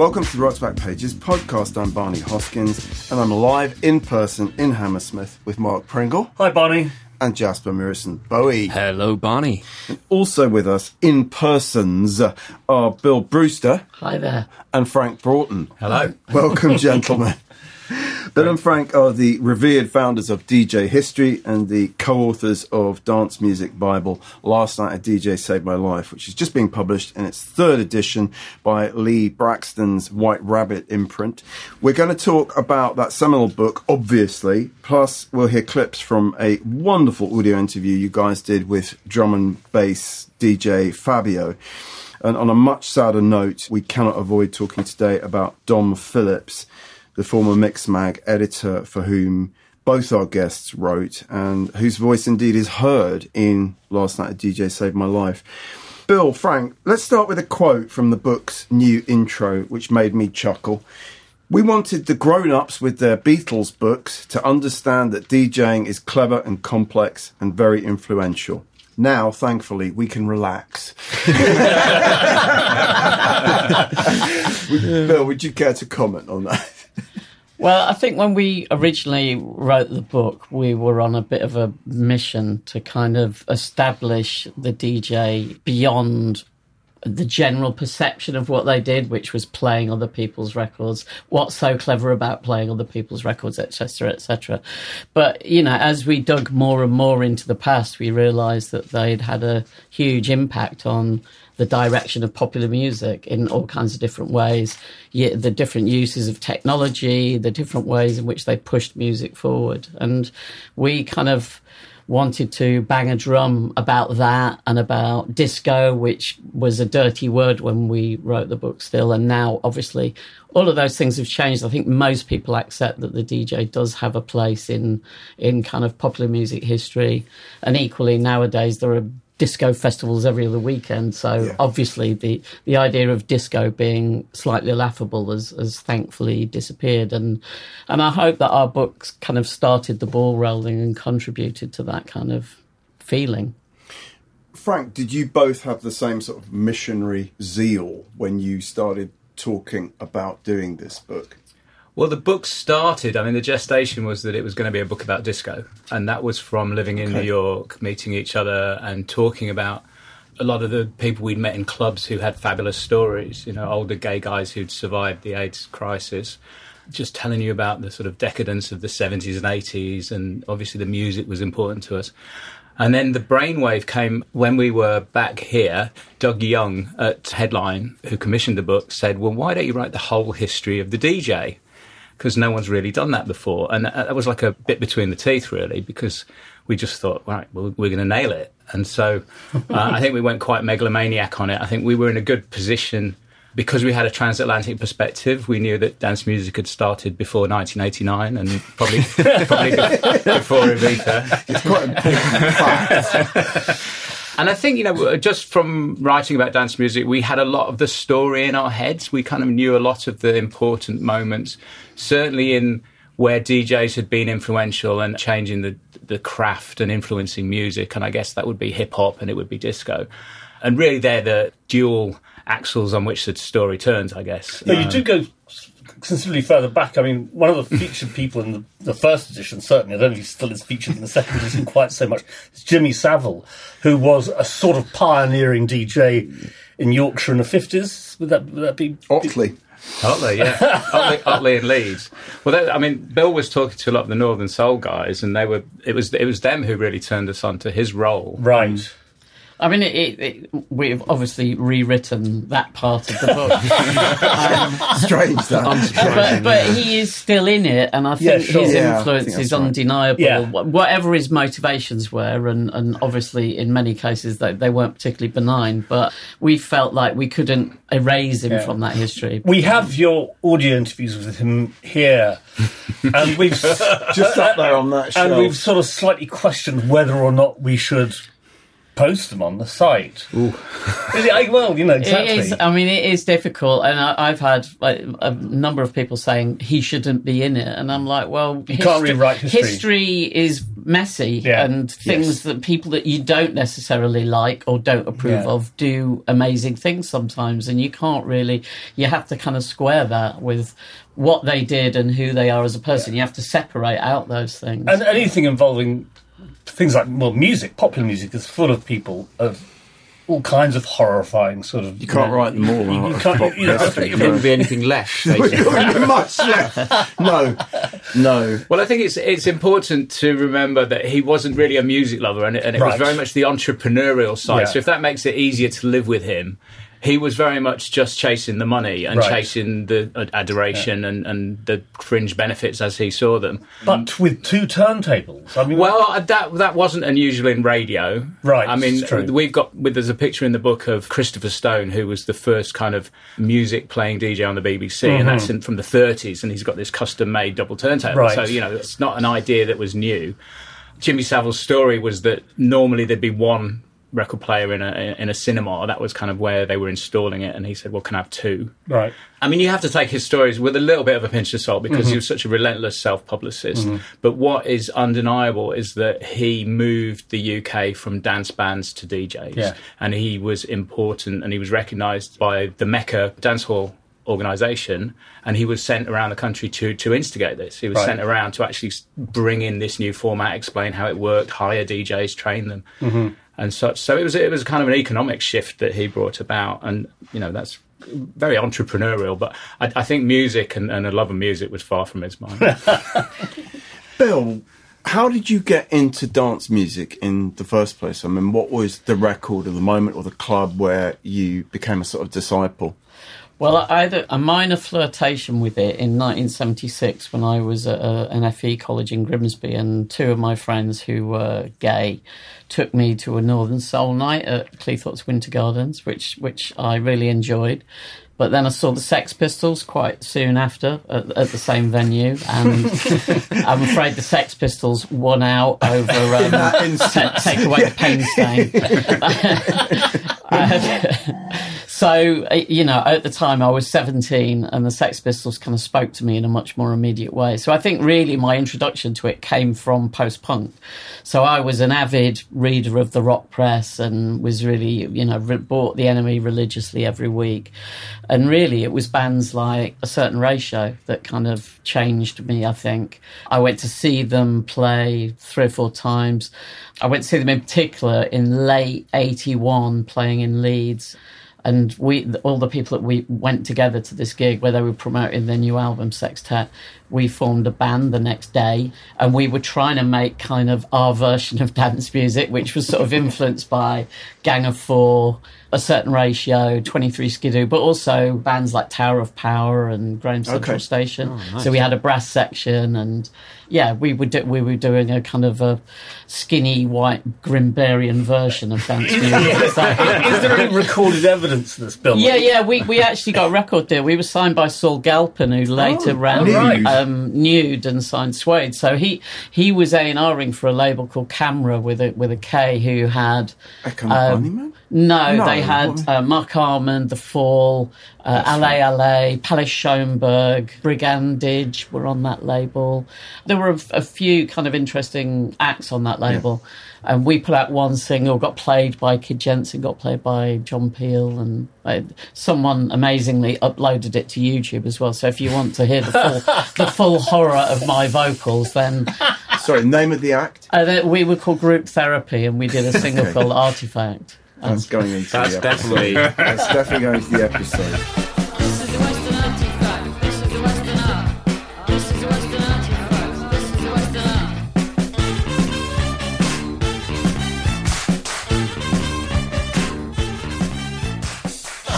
Welcome to the Rock's Backpages podcast. I'm Barney Hoskyns, and I'm live in person in Hammersmith with Mark Pringle. Hi, Barney. And Jasper Murison Bowie. Hello, Barney. Also with us in persons are Bill Brewster. Hi there. And Frank Broughton. Hello. Welcome, gentlemen. Bill and Frank are the revered founders of DJ History and the co authors of Dance Music Bible, Last Night a DJ Saved My Life, which is just being published in its third edition by Lee Brackstone's White Rabbit imprint. We're going to talk about that seminal book, obviously, plus we'll hear clips from a wonderful audio interview you guys did with drum and bass DJ Fabio. And on a much sadder note, we cannot avoid talking today about Dom Phillips the former Mixmag editor for whom both our guests wrote and whose voice indeed is heard in Last Night DJ Saved My Life. Bill, Frank, let's start with a quote from the book's new intro, which made me chuckle. We wanted the grown ups with their Beatles books to understand that DJing is clever and complex and very influential. Now, thankfully, we can relax. Bill, would you care to comment on that? Well, I think when we originally wrote the book, we were on a bit of a mission to kind of establish the DJ beyond the general perception of what they did, which was playing other people's records. What's so clever about playing other people's records, etc., etc. But you know, as we dug more and more into the past, we realised that they'd had a huge impact on the direction of popular music in all kinds of different ways. The different uses of technology, the different ways in which they pushed music forward, and we kind of wanted to bang a drum about that and about disco, which was a dirty word when we wrote the book still. And now, obviously, all of those things have changed. I think most people accept that the DJ does have a place in, in kind of popular music history. And equally, nowadays, there are disco festivals every other weekend. So yeah. obviously the, the idea of disco being slightly laughable has, has thankfully disappeared. And, and I hope that our books kind of started the ball rolling and contributed to that kind of feeling. Frank, did you both have the same sort of missionary zeal when you started talking about doing this book? Well, the book started. I mean, the gestation was that it was going to be a book about disco, and that was from living in okay. New York, meeting each other, and talking about a lot of the people we'd met in clubs who had fabulous stories. You know, older gay guys who'd survived the AIDS crisis, just telling you about the sort of decadence of the seventies and eighties, and obviously the music was important to us. And then the brainwave came when we were back here. Doug Young at Headline, who commissioned the book, said, Well, why don't you write the whole history of the DJ? Because no one's really done that before. And that was like a bit between the teeth, really, because we just thought, right, well, we're going to nail it. And so uh, I think we went quite megalomaniac on it. I think we were in a good position because we had a transatlantic perspective. We knew that dance music had started before 1989 and probably, probably before Aretha. It's quite important fact. And I think, you know, just from writing about dance music, we had a lot of the story in our heads. We kind of knew a lot of the important moments, certainly in where DJs had been influential and changing the, the craft and influencing music. And I guess that would be hip hop and it would be disco. And really, they're the dual axles on which the story turns, I guess. No, you do go considerably further back. I mean, one of the featured people in the, the, first edition, certainly, I don't know if he still is featured in the second edition quite so much, is Jimmy Savile, who was a sort of pioneering DJ in Yorkshire in the 50s. Would that, would that be? Otley. Otley, yeah. Otley, Otley and Leeds. Well, they, I mean, Bill was talking to a lot of the Northern Soul guys, and they were. It was it was them who really turned us on to his role. Right. I mean, it, it, it, we've obviously rewritten that part of the book. um, Strange, that. But, but, he is still in it, and I think yeah, sure. his yeah, influence is right. undeniable. Yeah. Whatever his motivations were, and, and obviously in many cases they, they weren't particularly benign, but we felt like we couldn't erase him from that history. We have your audio interviews with him here, and we've just sat there on that, and we've sort of slightly questioned whether or not we should post them on the site. well, you know, exactly. It is, I mean, it is difficult, and I, have had like, a number of people saying he shouldn't be in it, and I'm like, well, you history, can't rewrite history. History is messy Yeah. and things Yes. that people that you don't necessarily like or don't approve Yeah. of do amazing things sometimes and you can't really you have to kind of square that with what they did and who they are as a person you have to separate out those things And anything involving things like well, music, popular music is full of people of all kinds of horrifying sort of. You can't write them all You, you can't. pop You know, history, you no. know, Wouldn't be anything left. We basically. much left. No, no. Well, I think it's it's important to remember that he wasn't really a music lover, and it, and it was very much the entrepreneurial side. Yeah. So if that makes it easier to live with him, he was very much just chasing the money and Right. chasing the ad- adoration and, and the fringe benefits as he saw them. but with two turntables. I mean, Well, uh, that that wasn't unusual in radio, Right, I mean, we've got with there's a picture in the book of Christopher Stone, who was the first kind of music playing DJ on the BBC, and that's in, from the 30s, and he's got this custom made double turntable. Right. So you know, it's not an idea that was new. Jimmy Savile's story was that normally there'd be one record player in a in a cinema. That was kind of where they were installing it, and he said, "Well, can I have two? right. I mean, you have to take his stories with a little bit of a pinch of salt because mm-hmm. he was such a relentless self publicist. Mm-hmm. But what is undeniable is that he moved the UK from dance bands to DJs. Yeah. And he was important and he was recognised by the Mecca Dancehall organisation and he was sent around the country to, to instigate this. He was Right. sent around to actually bring in this new format, explain how it worked, hire DJs, train them. Mm-hmm. And such, so it was it was kind of an economic shift that he brought about, and you know that's very entrepreneurial, but I, I think music and, and a love of music was far from his mind. Bill, how did you get into dance music in the first place? I mean, what was the record or the moment or the club where you became a sort of disciple? Well, I had a, minor flirtation with it in 1976 when I was at a, an FE college in Grimsby, and two of my friends who were gay took me to a Northern Soul night at Cleethorpes Winter Gardens, which which I really enjoyed. But then I saw the Sex Pistols quite soon after at, at the same venue, and I'm afraid the Sex Pistols won out over um, ta- take away the pain stain. so uh, you know, at the time I was 17, and the Sex Pistols kind of spoke to me in a much more immediate way. So I think really my introduction to it came from post punk. So I was an avid reader of the rock press and was really, you know, re- bought the NME religiously every week. And really, it was bands like a certain ratio that kind of changed me. I think I went to see them play three or four times. I went to see them in particular in late '81, playing in Leeds and we all the people that we went together to this gig where they were promoting their new album sextet we formed a band the next day and we were trying to make kind of our version of dance music which was sort of influenced by gang of four a certain ratio 23 skidoo but also bands like tower of power and graham central Okay. station oh, so we had a brass section and yeah we were do- we were doing a kind of a skinny white grimbarian version of dance music So- Is there any recorded evidence of this, Bill? yeah, yeah, we, we actually got a record deal. We were signed by Saul Galpin, who later Oh, ran right. um, Nude and signed Suede. So he he was A and Ring for a label called Kamera with a with a K, who had Echo Um, Bunnyman? no, No, they had what- uh, Marc Almond, The Fall, uh, Alley Alley, Palais Schaumburg, Brigandage were on that label. There were a, a few kind of interesting acts on that label. And we put out one single, got played by Kid Jensen, got played by John Peel, and uh, someone amazingly uploaded it to YouTube as well. So if you want to hear the full, the full horror of my vocals, then Sorry, name of the act? uh, we were called Group Therapy, and we did a single called Artifact. That's um, going into That's the episode. definitely. That's definitely going to the episode. This is the Western artifact. This is the Western art. This is the Western artifact. This is the Western art.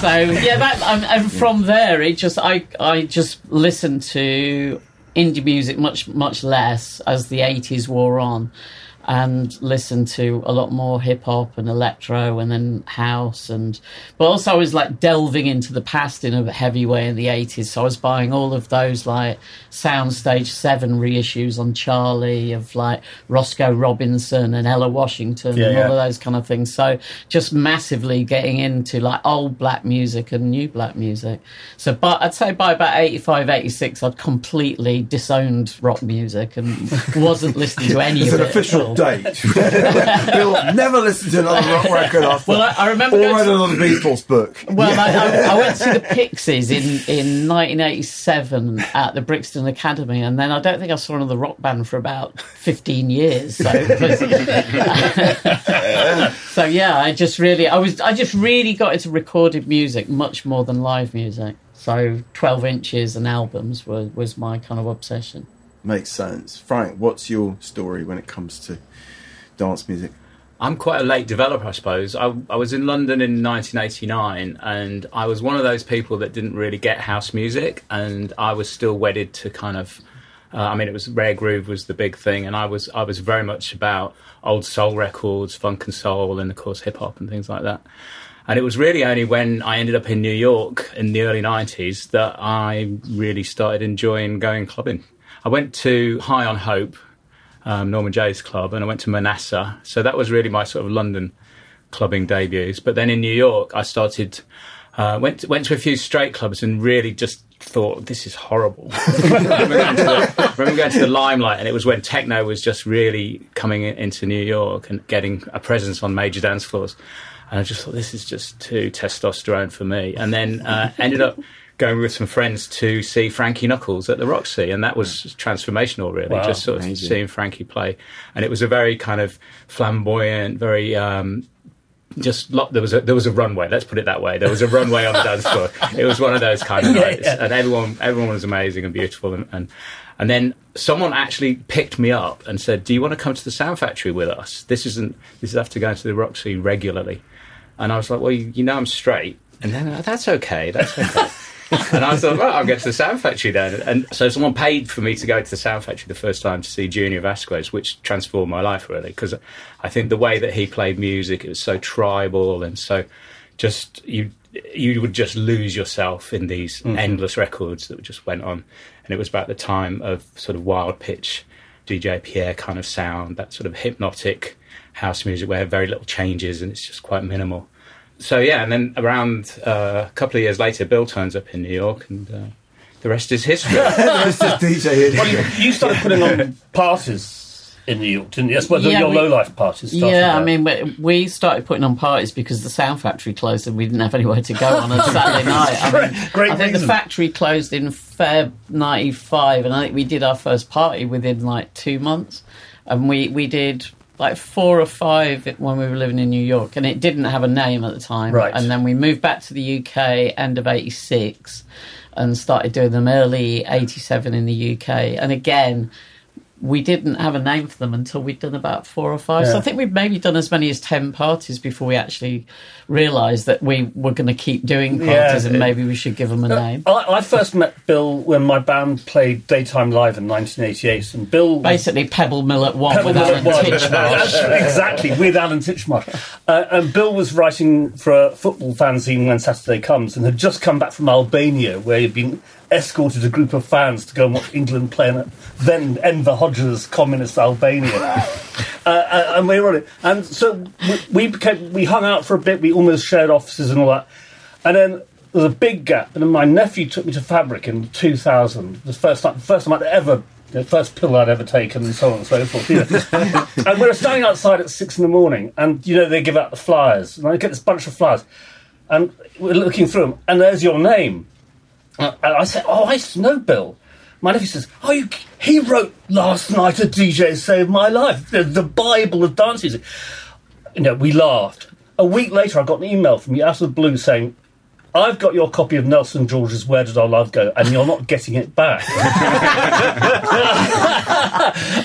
So yeah, that um, and, and from there, it just I I just listened to indie music much much less as the eighties wore on, and listened to a lot more hip hop and electro and then house and but also I was like delving into the past in a heavy way in the 80s so I was buying all of those like soundstage 7 reissues on Charly of like Roscoe Robinson and Ella Washington Yeah, and all yeah. of those kind of things so just massively getting into like old black music and new black music so but I'd say by about 85 86 I'd completely disowned rock music and wasn't listening to any of it official. Date. Bill never listened to another rock record after. Well, I, I remember or going read to- another Beatles book. Well, I, I, I went to see the Pixies in, in 1987 at the Brixton Academy, and then I don't think I saw another rock band for about 15 years. So, so yeah, I just really, I was, I just really got into recorded music much more than live music. So 12 inches and albums was was my kind of obsession. Makes sense. Frank, what's your story when it comes to dance music? I'm quite a late developer, I suppose. I, I was in London in 1989, and I was one of those people that didn't really get house music, and I was still wedded to kind of. Uh, I mean, it was rare groove was the big thing, and I was I was very much about old soul records, funk and soul, and of course hip hop and things like that. And it was really only when I ended up in New York in the early 90s that I really started enjoying going clubbing. I went to High on Hope, um, Norman Jay's club, and I went to Manasseh. So that was really my sort of London clubbing debuts. But then in New York, I started, uh, went, to, went to a few straight clubs and really just thought, this is horrible. Remember, going to the, remember going to the Limelight, and it was when techno was just really coming in, into New York and getting a presence on major dance floors. And I just thought, this is just too testosterone for me. And then uh, ended up going with some friends to see Frankie Knuckles at the Roxy. And that was transformational, really, Wow. just sort of Amazing. seeing Frankie play. And it was a very kind of flamboyant, very. Um, just lo- there was a there was a runway. Let's put it that way. There was a runway on the dance floor. It was one of those kind of Yeah, nights, yeah. and everyone everyone was amazing and beautiful. And, and and then someone actually picked me up and said, "Do you want to come to the Sound Factory with us? This isn't this is after going to the Roxy regularly." And I was like, "Well, you, you know, I'm straight." And then "Oh, that's okay. That's okay. and I thought, well, I'll get to the Sound Factory then. And so someone paid for me to go to the Sound Factory the first time to see Junior Vasquez, which transformed my life really, because I think the way that he played music, it was so tribal and so just you you would just lose yourself in these mm. endless records that just went on. And it was about the time of sort of wild pitch, DJ Pierre kind of sound, that sort of hypnotic house music where very little changes and it's just quite minimal so yeah, and then around uh, a couple of years later, Bill turns up in New York, and uh, the rest is history. It's just DJ here. Well, you, you started putting on parties in New York, didn't you? That's where Yeah, your we- low life parties started. Yeah, I mean, we, we started putting on parties because the sound factory closed and we didn't have anywhere to go on a Saturday night. I, mean, Great- great I think reason. the factory closed in Feb '95, and I think we did our first party within like two months, and we we did like four or five when we were living in New York, and it didn't have a name at the time. Right. And then we moved back to the UK end of '86 and started doing them early '87 in the UK, and again we didn't have a name for them until we'd done about four or five. So I think we'd maybe done as many as 10 parties before we actually realised that we were going to keep doing parties Yeah. and maybe we should give them a name. I, I first met Bill when my band played Daytime Live in 1988, and Bill was- Basically, Pebble Mill at one with Alan. Titchmarsh. exactly, with Alan Titchmarsh. Uh, and Bill was writing for a football fanzine when Saturday comes and had just come back from Albania, where he'd been escorted a group of fans to go and watch England play in then Enver Hoxha's communist Albania. uh, uh, and we were on it. And so we, we became, we hung out for a bit, we almost shared offices and all that. And then there was a big gap, and then my nephew took me to Fabric in 2000, the first time, first time I'd ever, the first pill I'd ever taken, and so on and so forth. You know. and we were standing outside at six in the morning, and you know they give out the flyers, and I get this bunch of flyers, and we're looking through them, and there's your name, and I said, "Oh, I know Bill." My nephew says, "Oh, you, he wrote last night a DJ saved my life, the, the Bible of dance music." You know, we laughed. A week later, I got an email from you out of the blue saying, I've got your copy of Nelson George's Where Did Our Love Go, and you're not getting it back.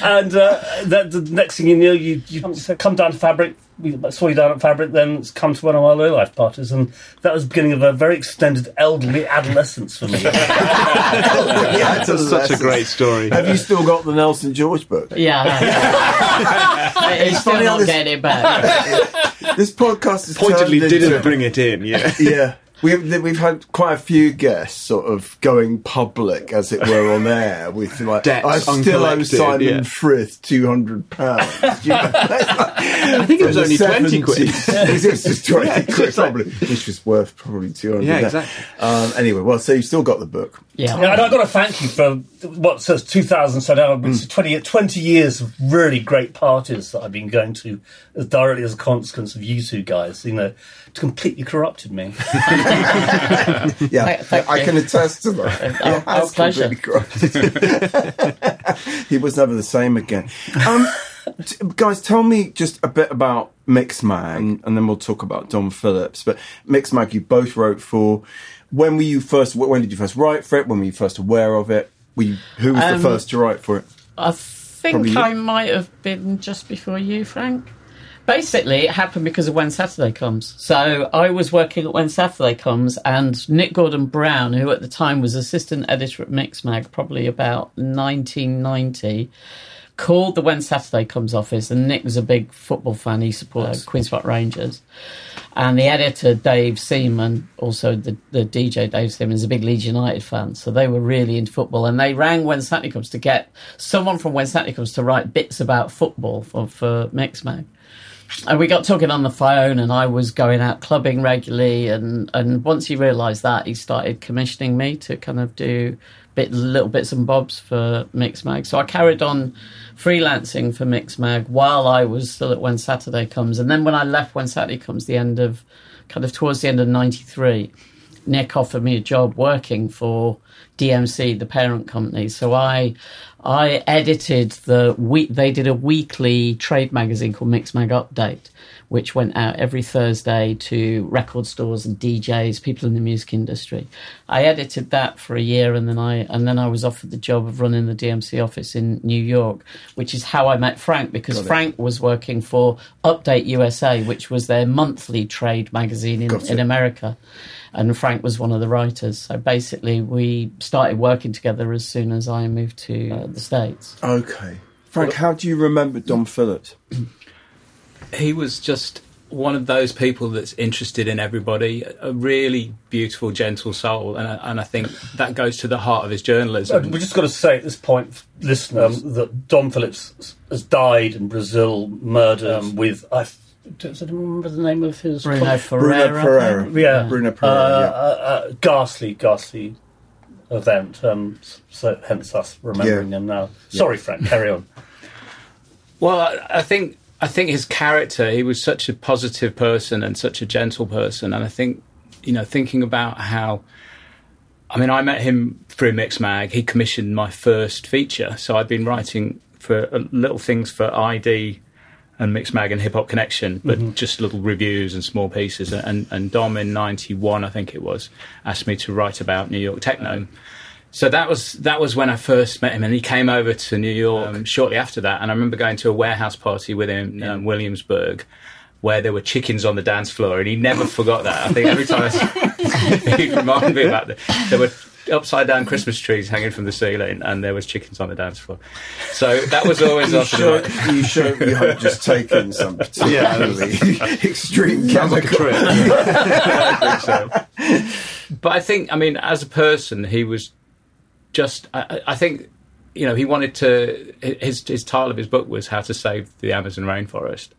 and uh, that, the next thing you know, you, you come down to Fabric. We saw you down at Fabric, then it's come to one of our low life parties, and that was the beginning of a very extended elderly adolescence for me. Yeah, That's such a great story. Have you still got the Nelson George book? Yeah, it's still funny how not this- getting it back. This podcast is Pointedly didn't into- bring it in. Yeah. Yeah. We've, we've had quite a few guests sort of going public, as it were, on air with like, Debts I still owe Simon yeah. Frith two hundred pounds. I think it was only twenty quid. it was just twenty Yeah, quid, it's like- probably, which was worth probably two hundred. Yeah, exactly. Um, anyway, well, so you've still got the book. Yeah. Yeah, and I've got to thank you for what says 2000, so now it's 20, 20 years of really great parties that I've been going to as directly as a consequence of you two guys. You know, it's completely corrupted me. Yeah, Thank- thank I you. can attest to that. Our- It our has pleasure. completely corrupted. he was never the same again. Um, t- guys, tell me just a bit about Mixmag, and, and then we'll talk about Dom Phillips. But Mixmag, you both wrote for. When were you first? When did you first write for it? When were you first aware of it? Were you, who was Um, the first to write for it? I think Probably you. I might have been just before you, Frank. Basically, it happened because of When Saturday Comes. So I was working at When Saturday Comes, and Nick Gordon Brown, who at the time was assistant editor at Mixmag, probably about 1990, called the When Saturday Comes office. And Nick was a big football fan; he supports Queens Park Rangers. And the editor, Dave Seaman, also the, the DJ, Dave Seaman, is a big Leeds United fan. So they were really into football. And they rang When Saturday Comes to get someone from When Saturday Comes to write bits about football for, for Mixmag. And we got talking on the phone, and I was going out clubbing regularly. And, and once he realised that, he started commissioning me to kind of do bit little bits and bobs for Mixmag. So I carried on freelancing for Mixmag while I was still at When Saturday Comes. And then when I left When Saturday Comes, the end of kind of towards the end of '93, Nick offered me a job working for DMC, the parent company. So I I edited the week. They did a weekly trade magazine called Mixmag Update, which went out every Thursday to record stores and DJs, people in the music industry. I edited that for a year, and then I and then I was offered the job of running the DMC office in New York, which is how I met Frank because Frank was working for Update USA, which was their monthly trade magazine in, in America. And Frank was one of the writers. So basically, we started working together as soon as I moved to uh, the States. Okay, Frank, how do you remember Dom Phillips? he was just one of those people that's interested in everybody, a really beautiful, gentle soul, and I, and I think that goes to the heart of his journalism. We've just got to say at this point, listeners, that Dom Phillips has died in Brazil, murdered um, with. I. does anyone remember the name of his? Bruno con- Ferreira. Bruno Pereira. Yeah, Bruno uh, Pereira. uh, uh, ghastly, ghastly event. Um, so hence us remembering Yeah. him now. Sorry, Frank. Carry on. Well, I, I think I think his character. He was such a positive person and such a gentle person, and I think you know thinking about how. I mean, I met him through Mixmag. He commissioned my first feature, so I'd been writing for uh, little things for ID and Mixmag and Hip Hop Connection, but just little reviews and small pieces. And, and Dom in '91, I think it was, asked me to write about New York techno. So that was that was when I first met him, and he came over to New York um, shortly after that. And I remember going to a warehouse party with him in Williamsburg, where there were chickens on the dance floor, and he never forgot that. I think every time I he'd remind me about that. There were upside down Christmas trees hanging from the ceiling, and there was chickens on the dance floor. So that was always You up in sure, my- you sure you haven't just taken some particularly extreme Sounds like a chemical? trip. I think so. But I think, I mean, as a person, he was just. I, I I think, you know, he wanted to. His his title of his book was "How to Save the Amazon Rainforest,"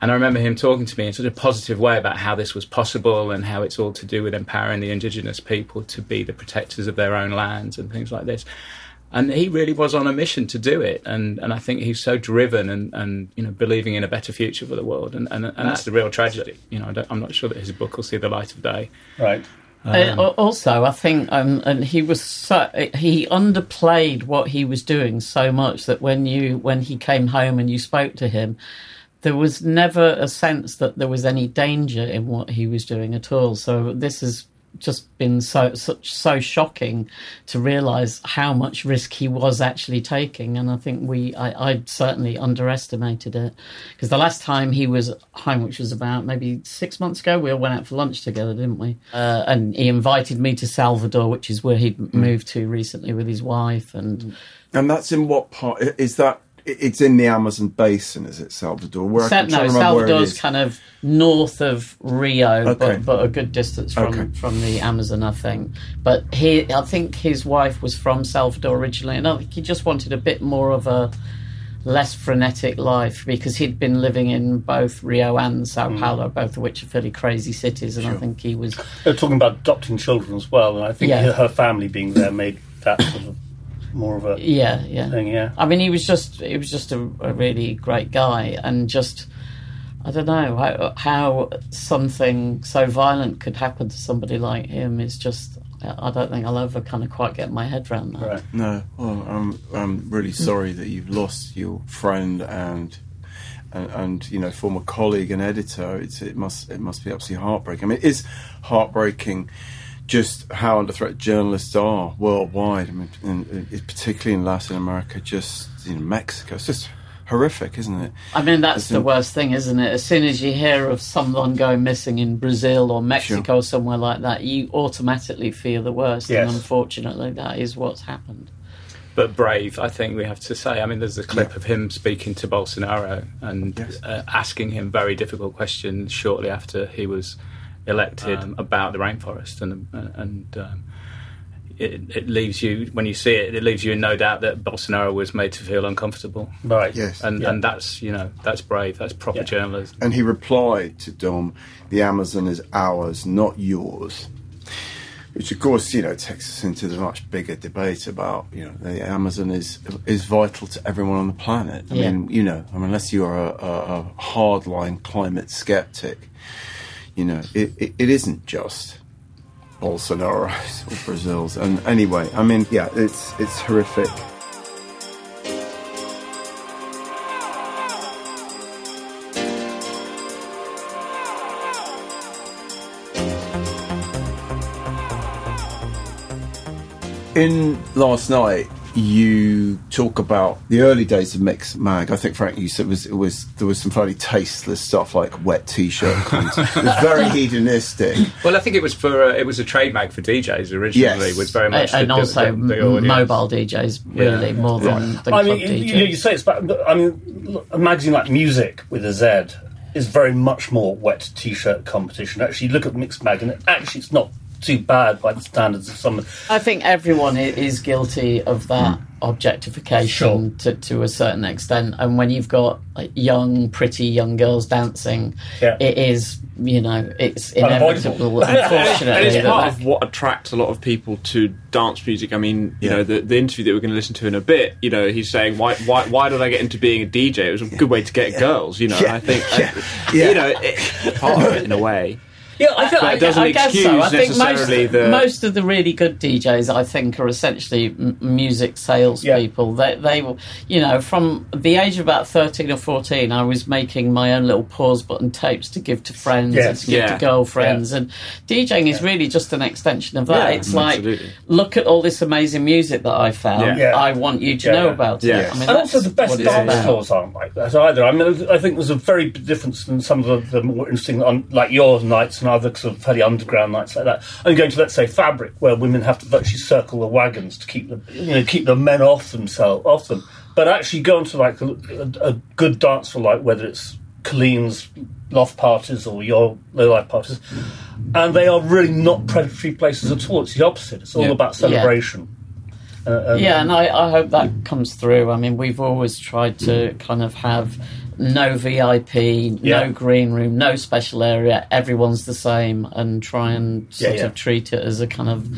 and I remember him talking to me in such a positive way about how this was possible and how it's all to do with empowering the indigenous people to be the protectors of their own lands and things like this. And he really was on a mission to do it, and, and I think he's so driven and, and you know believing in a better future for the world, and, and, and that's the real tragedy. You know, I don't, I'm not sure that his book will see the light of day. Right. Uh, also, I think, um, and he was so he underplayed what he was doing so much that when you when he came home and you spoke to him, there was never a sense that there was any danger in what he was doing at all. So this has just been so such so shocking to realise how much risk he was actually taking, and I think we I, I certainly underestimated it because the last time he was home, which was about maybe six months ago, we all went out for lunch together, didn't we? Uh, and he invited me to Salvador, which is where he'd moved to recently with his wife, and And that's in what part? Is that? It's in the Amazon basin, is it, Salvador? Where Sa- no, to remember where it Salvador's is. kind of north of Rio, Okay. but, but a good distance from, Okay. from the Amazon, I think. But he, I think his wife was from Salvador originally, and I think he just wanted a bit more of a less frenetic life because he'd been living in both Rio and Sao Mm. Paulo, both of which are fairly crazy cities, and I think he was. They're talking about adopting children as well, and I think Yeah. her family being there made that sort of more of a Yeah, yeah. thing. Yeah. I mean, he was just he was just a, a really great guy, and just I don't know how, how something so violent could happen to somebody like him is just I don't think I'll ever kind of quite get my head around that. Right. No, well, I'm I'm really sorry that you've lost your friend and. And, and you know, former colleague and editor, it's, it must it must be absolutely heartbreaking. I mean, it is heartbreaking just how under threat journalists are worldwide. I mean, and, uh, particularly in Latin America, just you know, Mexico. It's just horrific, isn't it? I mean, that's As the in- worst thing, isn't it? As soon as you hear of someone going missing in Brazil or Mexico or somewhere like that, you automatically fear the worst. Yes. And unfortunately, that is what's happened. but brave. I think we have to say. I mean, there's a clip of him speaking to Bolsonaro and Yes. uh, asking him very difficult questions shortly after he was elected um, about the rainforest, and and um, it, it leaves you when you see it, it leaves you in no doubt that Bolsonaro was made to feel uncomfortable, Right. Yes. and Yeah. and that's you know that's brave. That's proper Yeah. journalism. And he replied to Dom, "The Amazon is ours, not yours." Which, of course, you know, takes us into the much bigger debate about, you know, the Amazon is is vital to everyone on the planet. I Yeah. mean, you know, I mean, unless you're a, a, a hardline climate skeptic, you know, it, it, it isn't just Bolsonaro's or Brazil's. And anyway, I mean, yeah, it's it's horrific. In last night, you talk about the early days of Mixmag. I think, Frank, you said it was, it was there was some fairly tasteless stuff like wet T-shirt. content. it was very hedonistic. Well, I think it was for uh, it was a trade mag for DJs originally. Yes. Was very much and the, also the, the, the mobile DJs, really, Yeah. more than, than I club mean, DJs. you, you say it's bad, but I mean, look, a magazine like Music with a Z is very much more wet T-shirt competition. Actually, look at Mixmag, and actually, it's not too bad by the standards of some. I think everyone is guilty of that hmm. objectification Sure. to, to a certain extent. And when you've got like, young, pretty young girls dancing, Yeah. it is, you know, it's Unavoidable. inevitable, and unfortunately. it's that part of what attracts a lot of people to dance music. I mean, you Yeah. know, the, the interview that we're going to listen to in a bit. You know, he's saying, "Why, why, why did I get into being a DJ? It was a good way to get girls." You know, Yeah. I think, Yeah. Yeah. you know, it, part of it in a way. Yeah, I think But I, doesn't I guess excuse so. I think most, the- most of the really good DJs, I think, are essentially m- music salespeople. They, they, will- you know, from the age of about thirteen or fourteen, I was making my own little pause button tapes to give to friends and to give Yeah. to girlfriends, and DJing is really just an extension of that. Yeah, it's like, absolutely. look at all this amazing music that I found. Yeah. Yeah. I want you to Yeah. know about it. Yeah. I mean, and also the best dance floors aren't like that either. I mean, I think there's a very big difference in some of the, the more interesting, un, like your nights and other sort of fairly underground nights like that. And going to let's say Fabric, where women have to virtually circle the wagons to keep the you know keep the men off themselves off them. But actually go into like a, a, a good dance for like whether it's Colleen's loft parties or your low life parties, and they are really not predatory places at all. It's the opposite. It's all Yeah. about celebration. Uh, um, Yeah, and I, I hope that comes through. I mean, we've always tried to kind of have no VIP, Yeah. no green room, no special area. Everyone's the same, and try mm. and sort yeah. of treat it as a kind of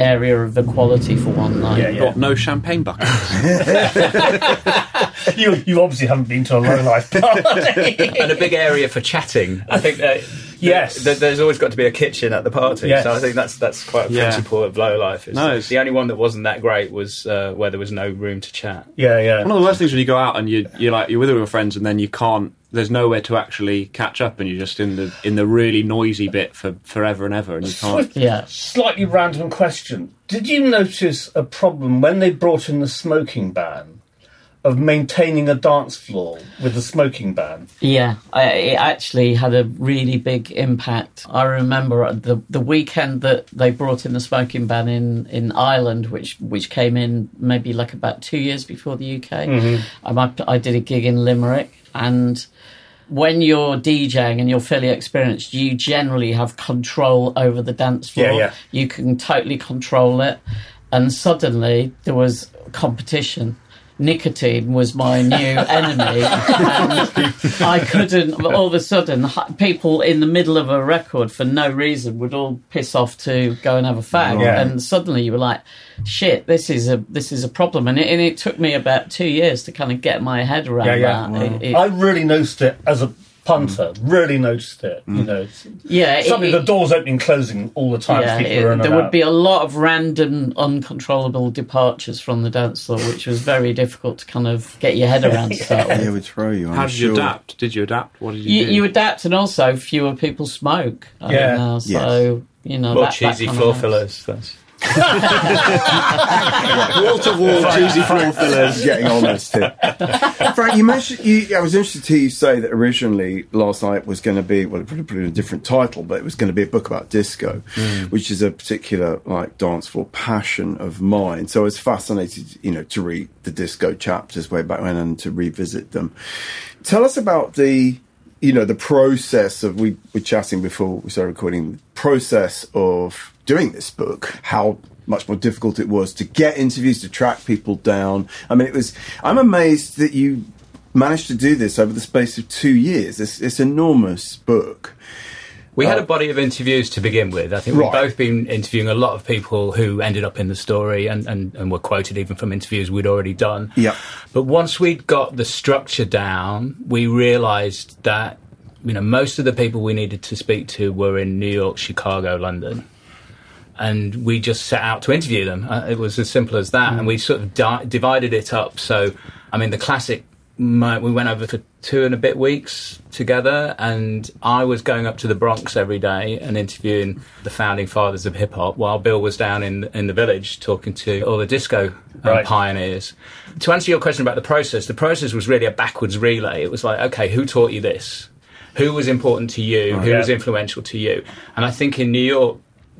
area of equality for one night. Yeah, yeah. Got no champagne buckets. you, you obviously haven't been to a low life party. and a big area for chatting. I think that Yes. th- there's always got to be a kitchen at the party. Yes. So I think that's that's quite a Yeah. principle of low life. Is No, the only one that wasn't that great was uh, where there was no room to chat. yeah, yeah. One of the worst things when you go out and you you're like you're with all your friends and then you can't there's nowhere to actually catch up, and you're just in the in the really noisy bit for forever and ever, and you can't. Yeah. slightly random question. Did you notice a problem when they brought in the smoking ban of maintaining a dance floor with the smoking ban? Yeah, I, it actually had a really big impact. I remember the the weekend that they brought in the smoking ban in, in Ireland, which which came in maybe like about two years before the UK. Um, I, I did a gig in Limerick, and when you're DJing and you're fairly experienced, you generally have control over the dance floor. Yeah, yeah. You can totally control it. And suddenly there was competition. Nicotine was my new enemy. And I couldn't, all of a sudden, people in the middle of a record for no reason would all piss off to go and have a fag. Yeah. And suddenly you were like, shit, this is a, this is a problem. And it, and it took me about two years to kind of get my head around Yeah, yeah. that. It- it- I really noticed it as a punter. Mm. Really noticed it. You mm. know, yeah, it- suddenly it- the doors opening, closing all the time. Yeah, people it- are in and there would out. be a lot of random, uncontrollable departures from the dance floor, which was very difficult to kind of get your head around to start with. They would throw you. I'm How did you sure. adapt? Did you adapt? What did you, You, do? you adapt, and also fewer people smoke. I Yeah. think now, so you know, More that, that cheesy kind floor of fillers. That's Wall to wall cheesy floor fillers. Getting honest here. Frank, you mentioned. You, I was interested to hear you say that originally last night was going to be well, it probably put in a different title, but it was going to be a book about disco, mm. which is a particular like dance floor passion of mine. So I was fascinated, you know, to read the disco chapters way back when and to revisit them. Tell us about the you know the process of we were chatting before we started recording the process of doing this book how much more difficult it was to get interviews to track people down i mean it was i'm amazed that you managed to do this over the space of two years this this enormous book We had uh, a body of interviews to begin with. I think we've both been interviewing a lot of people who ended up in the story and, and, and were quoted even from interviews we'd already done. Yeah. But once we'd got the structure down, we realised that you know most of the people we needed to speak to were in New York, Chicago, London. And we just set out to interview them. Uh, it was as simple as that. And we sort of di- divided it up. So, I mean, the classic, mo- we went over for two and a bit weeks together. And I was going up to the Bronx every day and interviewing the founding fathers of hip hop while Bill was down in, in the village talking to all the disco um, Right. pioneers. To answer your question about the process, the process was really a backwards relay. It was like, okay, who taught you this? Who was important to you? Who Yeah. was influential to you? And I think in New York,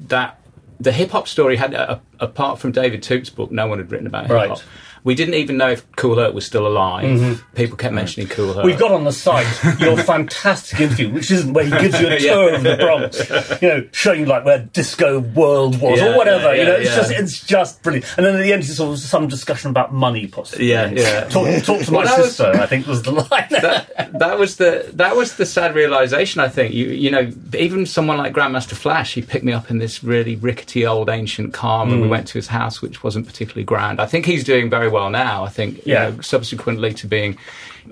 that the hip hop story had, uh, apart from David Toop's book, no one had written about hip Right. We didn't even know if Kool Herc was still alive. Mm-hmm. People kept mentioning Kool Herc. We've got on the site your fantastic interview, which isn't where he gives you a Yeah. tour of the Bronx, you know, showing like where disco world was Yeah, or whatever. yeah, you know, yeah, it's yeah. just it's just brilliant. And then at the end, it's sort of some discussion about money, possibly. Yeah, yeah. Talk, talk to my Well, that was- sister. I think was the line. that, that was the that was the sad realization. I think you you know even someone like Grandmaster Flash, he picked me up in this really rickety old ancient car, and we mm. went to his house, which wasn't particularly grand. I think he's doing very well now. I think you Yeah. know, subsequently to being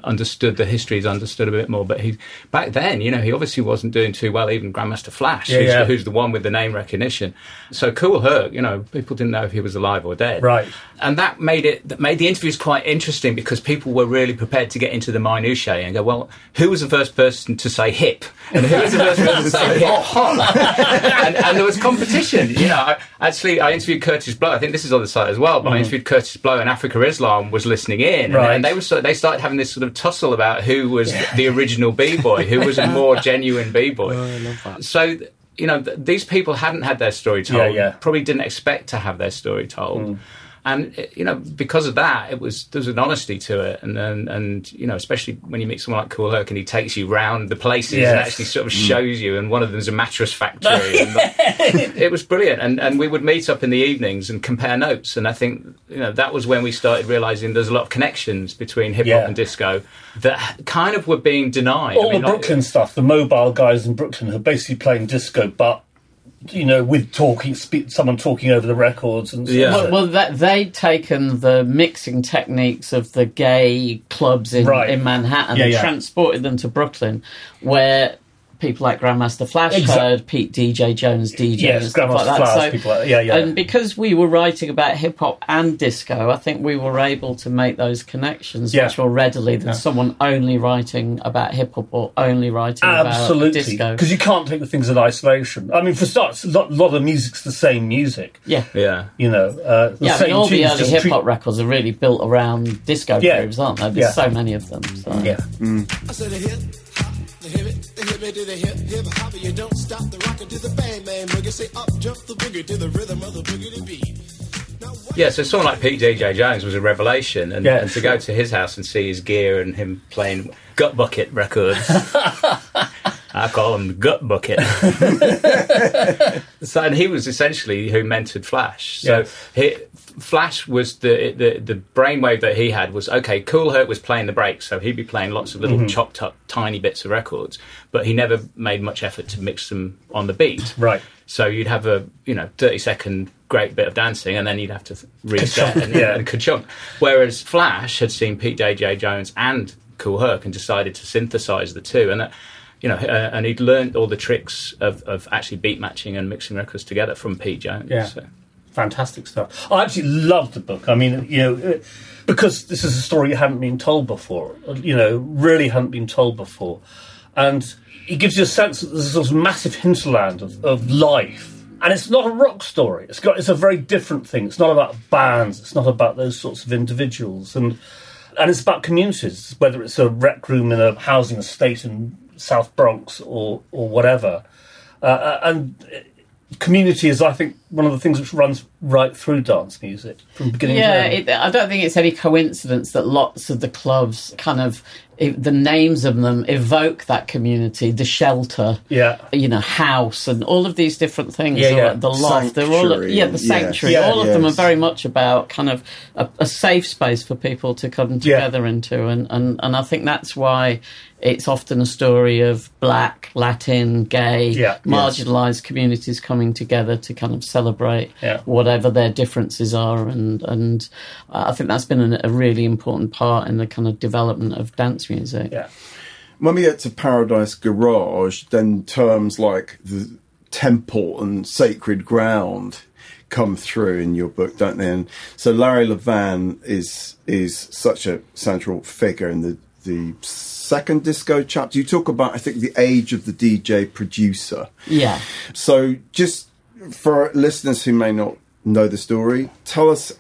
understood, the history is understood a bit more. But he back then, you know, he obviously wasn't doing too well. Even Grandmaster Flash, Yeah, who's, yeah. who's the one with the name recognition. So Kool Herc, you know, people didn't know if he was alive or dead, Right. and that made it that made the interviews quite interesting because people were really prepared to get into the minutiae and go, well, who was the first person to say hip, and who was the first person to say hip and, and there was competition. You know, I, actually, I interviewed Kurtis Blow. I think this is on the site as well, but I mm-hmm. interviewed Kurtis Blow, and Afrika Islam was listening in, and, Right. and they were sort- they started having this sort of tussle about who was the original b boy, who was a more genuine b boy. So. You know, th- these people hadn't had their story told. Yeah, yeah. Probably didn't expect to have their story told and uh, you know because of that it was there was an honesty to it. And and, and you know especially when you meet someone like Kool Herc and he takes you round the places and actually sort of shows you. And one of them's a mattress factory. And the- it was brilliant. And and we would meet up in the evenings and compare notes. And I think you know that was when we started realizing there's a lot of connections between hip hop Yeah. and disco that kind of were being denied. All I mean, the like- Brooklyn stuff, the mobile guys in Brooklyn who are basically playing disco, but you know, with talking, spe- someone talking over the records and so Yeah. Well, well that, they'd taken the mixing techniques of the gay clubs in, Right. in Manhattan Yeah, and yeah. transported them to Brooklyn, where people like Grandmaster Flash Exact- heard Pete DJ Jones DJ Yes, and stuff like Grandmaster that. Flash, so, people like- yeah, yeah. And because we were writing about hip hop and disco, I think we were able to make those connections Yeah. much more readily than someone only writing about hip hop or only writing about disco. because you can't take the things in isolation. I mean, for starts, a lot, lot of music's the same music. Yeah. Yeah. You know, uh, the Yeah, I mean, all the early just hip treat- hop records are really built around disco Yeah. grooves, aren't they? There's Yeah. so many of them. So. Yeah, I said the hip hop, the hip it, the hip it to the hip hip hop. You don't stop the rockin' to the bang bang boogie. Say up jump the boogie to the rhythm of the boogie beat. Yeah, so someone like Pete DJ Jones was a revelation, and, Yeah, and to go to his house and see his gear and him playing Gut Bucket records. I call him the Gut Bucket. so, and he was essentially who mentored Flash. So Yeah. he, Flash was the, the the brainwave that he had was okay. Kool Herc was playing the breaks, so he'd be playing lots of little Mm-hmm. chopped up tiny bits of records, but he never made much effort to mix them on the beat. right. So you'd have a you know thirty second great bit of dancing, and then you'd have to reset and, yeah. and ka-chunk. Whereas Flash had seen Pete J.J. Jones and Kool Herc and decided to synthesize the two, and that, you know, uh, and he'd learned all the tricks of, of actually beat matching and mixing records together from Pete Jones. Yeah. So. Fantastic stuff. I actually loved the book. I mean, you know, uh, because this is a story you hadn't been told before. You know, really hadn't been told before, and it gives you a sense that there's of massive hinterland of, of life. And it's not a rock story. It's got it's a very different thing. It's not about bands. It's not about those sorts of individuals, and and it's about communities. Whether it's a rec room in a housing estate in South Bronx or or whatever, uh, and community is, I think, one of the things which runs right through dance music from beginning Yeah, to end. it, I don't think it's any coincidence that lots of the clubs kind of the names of them evoke that community, the shelter, yeah, you know, house, and all of these different things. Yeah, yeah. The loft, they're all yeah, the yes. sanctuary. Yeah, all of them are very much about kind of a, a safe space for people to come Yeah. together into, and, and and I think that's why it's often a story of black, Latin, gay, Yeah. Yes. marginalised communities coming together to kind of celebrate Yeah. whatever their differences are, and and I think that's been a, a really important part in the kind of development of dance music. yeah. When we get to Paradise Garage, then terms like the temple and sacred ground come through in your book, don't they? And so Larry Levan is is such a central figure in the the second disco chapter. You talk about, I think, the age of the DJ producer. Yeah. So, just for listeners who may not know the story, tell us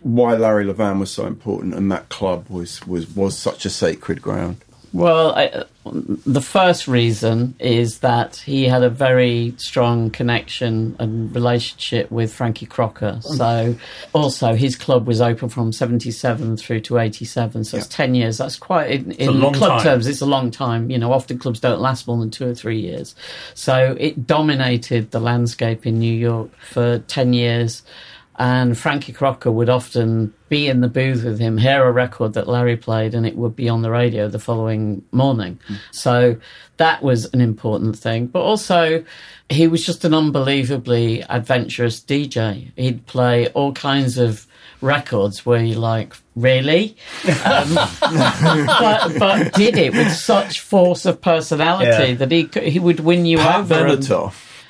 why Larry Levan was so important and that club was was was such a sacred ground. Well, I, the first reason is that he had a very strong connection and relationship with Frankie Crocker. So, also, his club was open from 77 through to 87. So, it's 10 years. That's quite, in, in club time. terms, it's a long time. You know, often clubs don't last more than two or three years. So, it dominated the landscape in New York for 10 years. And Frankie Crocker would often be in the booth with him, hear a record that Larry played, and it would be on the radio the following morning. So that was an important thing. But also, he was just an unbelievably adventurous DJ. He'd play all kinds of records where you're like, really? Um, but, but did it with such force of personality Yeah. that he he would win you Pat over. and-.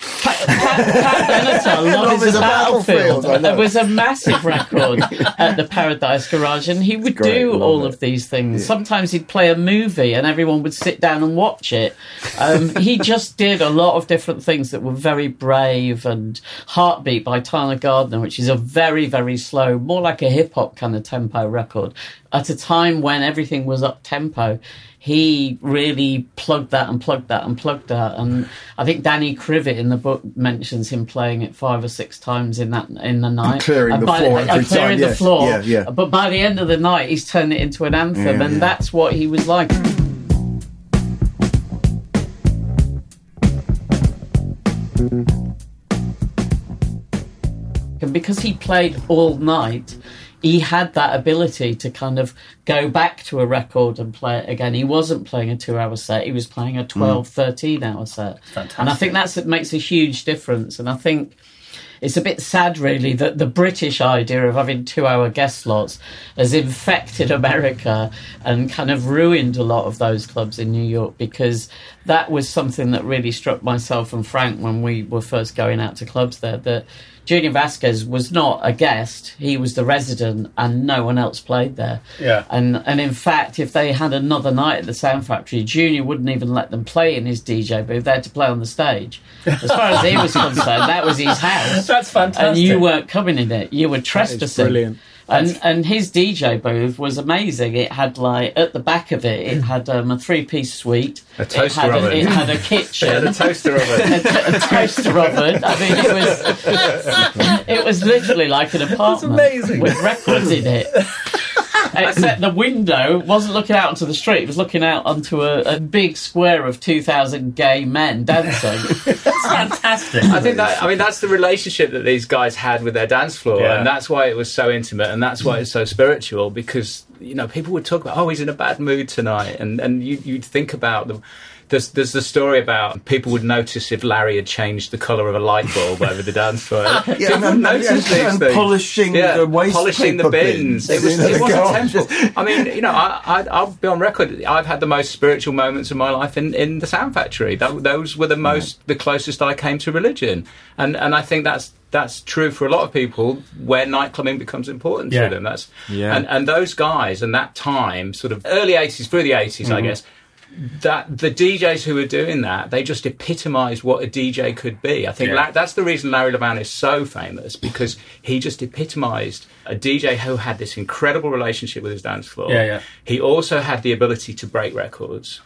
Pat, Pat, Pat Benatar, Love, is, a Battlefield. Battlefield. It was a massive record at the Paradise Garage, and he would great, do all it. of these things. Sometimes he'd play a movie, and everyone would sit down and watch it. Um, he just did a lot of different things that were very brave. And Heartbeat by Taana Gardner, which is a very, very slow, more like a hip hop kind of tempo record, at a time when everything was up tempo he really plugged that and plugged that and plugged that. And I think Danny Krivit in the book mentions him playing it five or six times in that in the night, clearing And the floor and every clearing the floor. Yeah, yeah. But by the end of the night, he's turned it into an anthem, Yeah, and that's what he was like. And because he played all night, he had that ability to kind of go back to a record and play it again. He wasn't playing a two hour set, he was playing a mm. 12, 13 hour set. And I think that's it makes a huge difference. And I think it's a bit sad, really, that the British idea of having two-hour guest slots has infected America and kind of ruined a lot of those clubs in New York because that was something that really struck myself and Frank when we were first going out to clubs there. That Junior Vasquez was not a guest; he was the resident, and no one else played there. Yeah. And and in fact, if they had another night at the Sound Factory, Junior wouldn't even let them play in his DJ booth. They had to play on the stage. As far as he was concerned, that was his house. That's fantastic. And you weren't coming in it. You were trespassing. brilliant. And and his DJ booth was amazing. It had like at the back of it, it had um, a three piece suite. A toaster it had oven. A, it had a kitchen. Yeah, the toaster oven. a, t- a toaster oven. I mean, it was it was literally like an apartment with records in it. Except the window wasn't looking out onto the street; it was looking out onto a, a big square of two thousand gay men dancing. That's fantastic. I think that I mean that's the relationship that these guys had with their dance floor, Yeah. and that's why it was so intimate, and that's why it's so spiritual. Because you know people would talk about, oh, he's in a bad mood tonight, and and you, you'd think about the. There's, there's the story about people would notice if Larry had changed the colour of a light bulb over the dance floor. people and- would and- notice and- these and things. polishing the waste polishing the bins. bins, It, was it wasn't temple. I mean, you know, I, I, I'll be on record. I've had the most spiritual moments of my life in, in the Sound Factory. That, those were the most, the closest I came to religion, and and I think that's that's true for a lot of people where night nightclubbing becomes important Yeah. to them. That's Yeah. and and those guys and that time, sort of early eighties through the 80s I mm-hmm. guess. That the DJs who were doing that, they just epitomised what a DJ could be. I think Yeah. La- that's the reason Larry Levan is so famous because he just epitomised a DJ who had this incredible relationship with his dance floor. Yeah, yeah. He also had the ability to break records.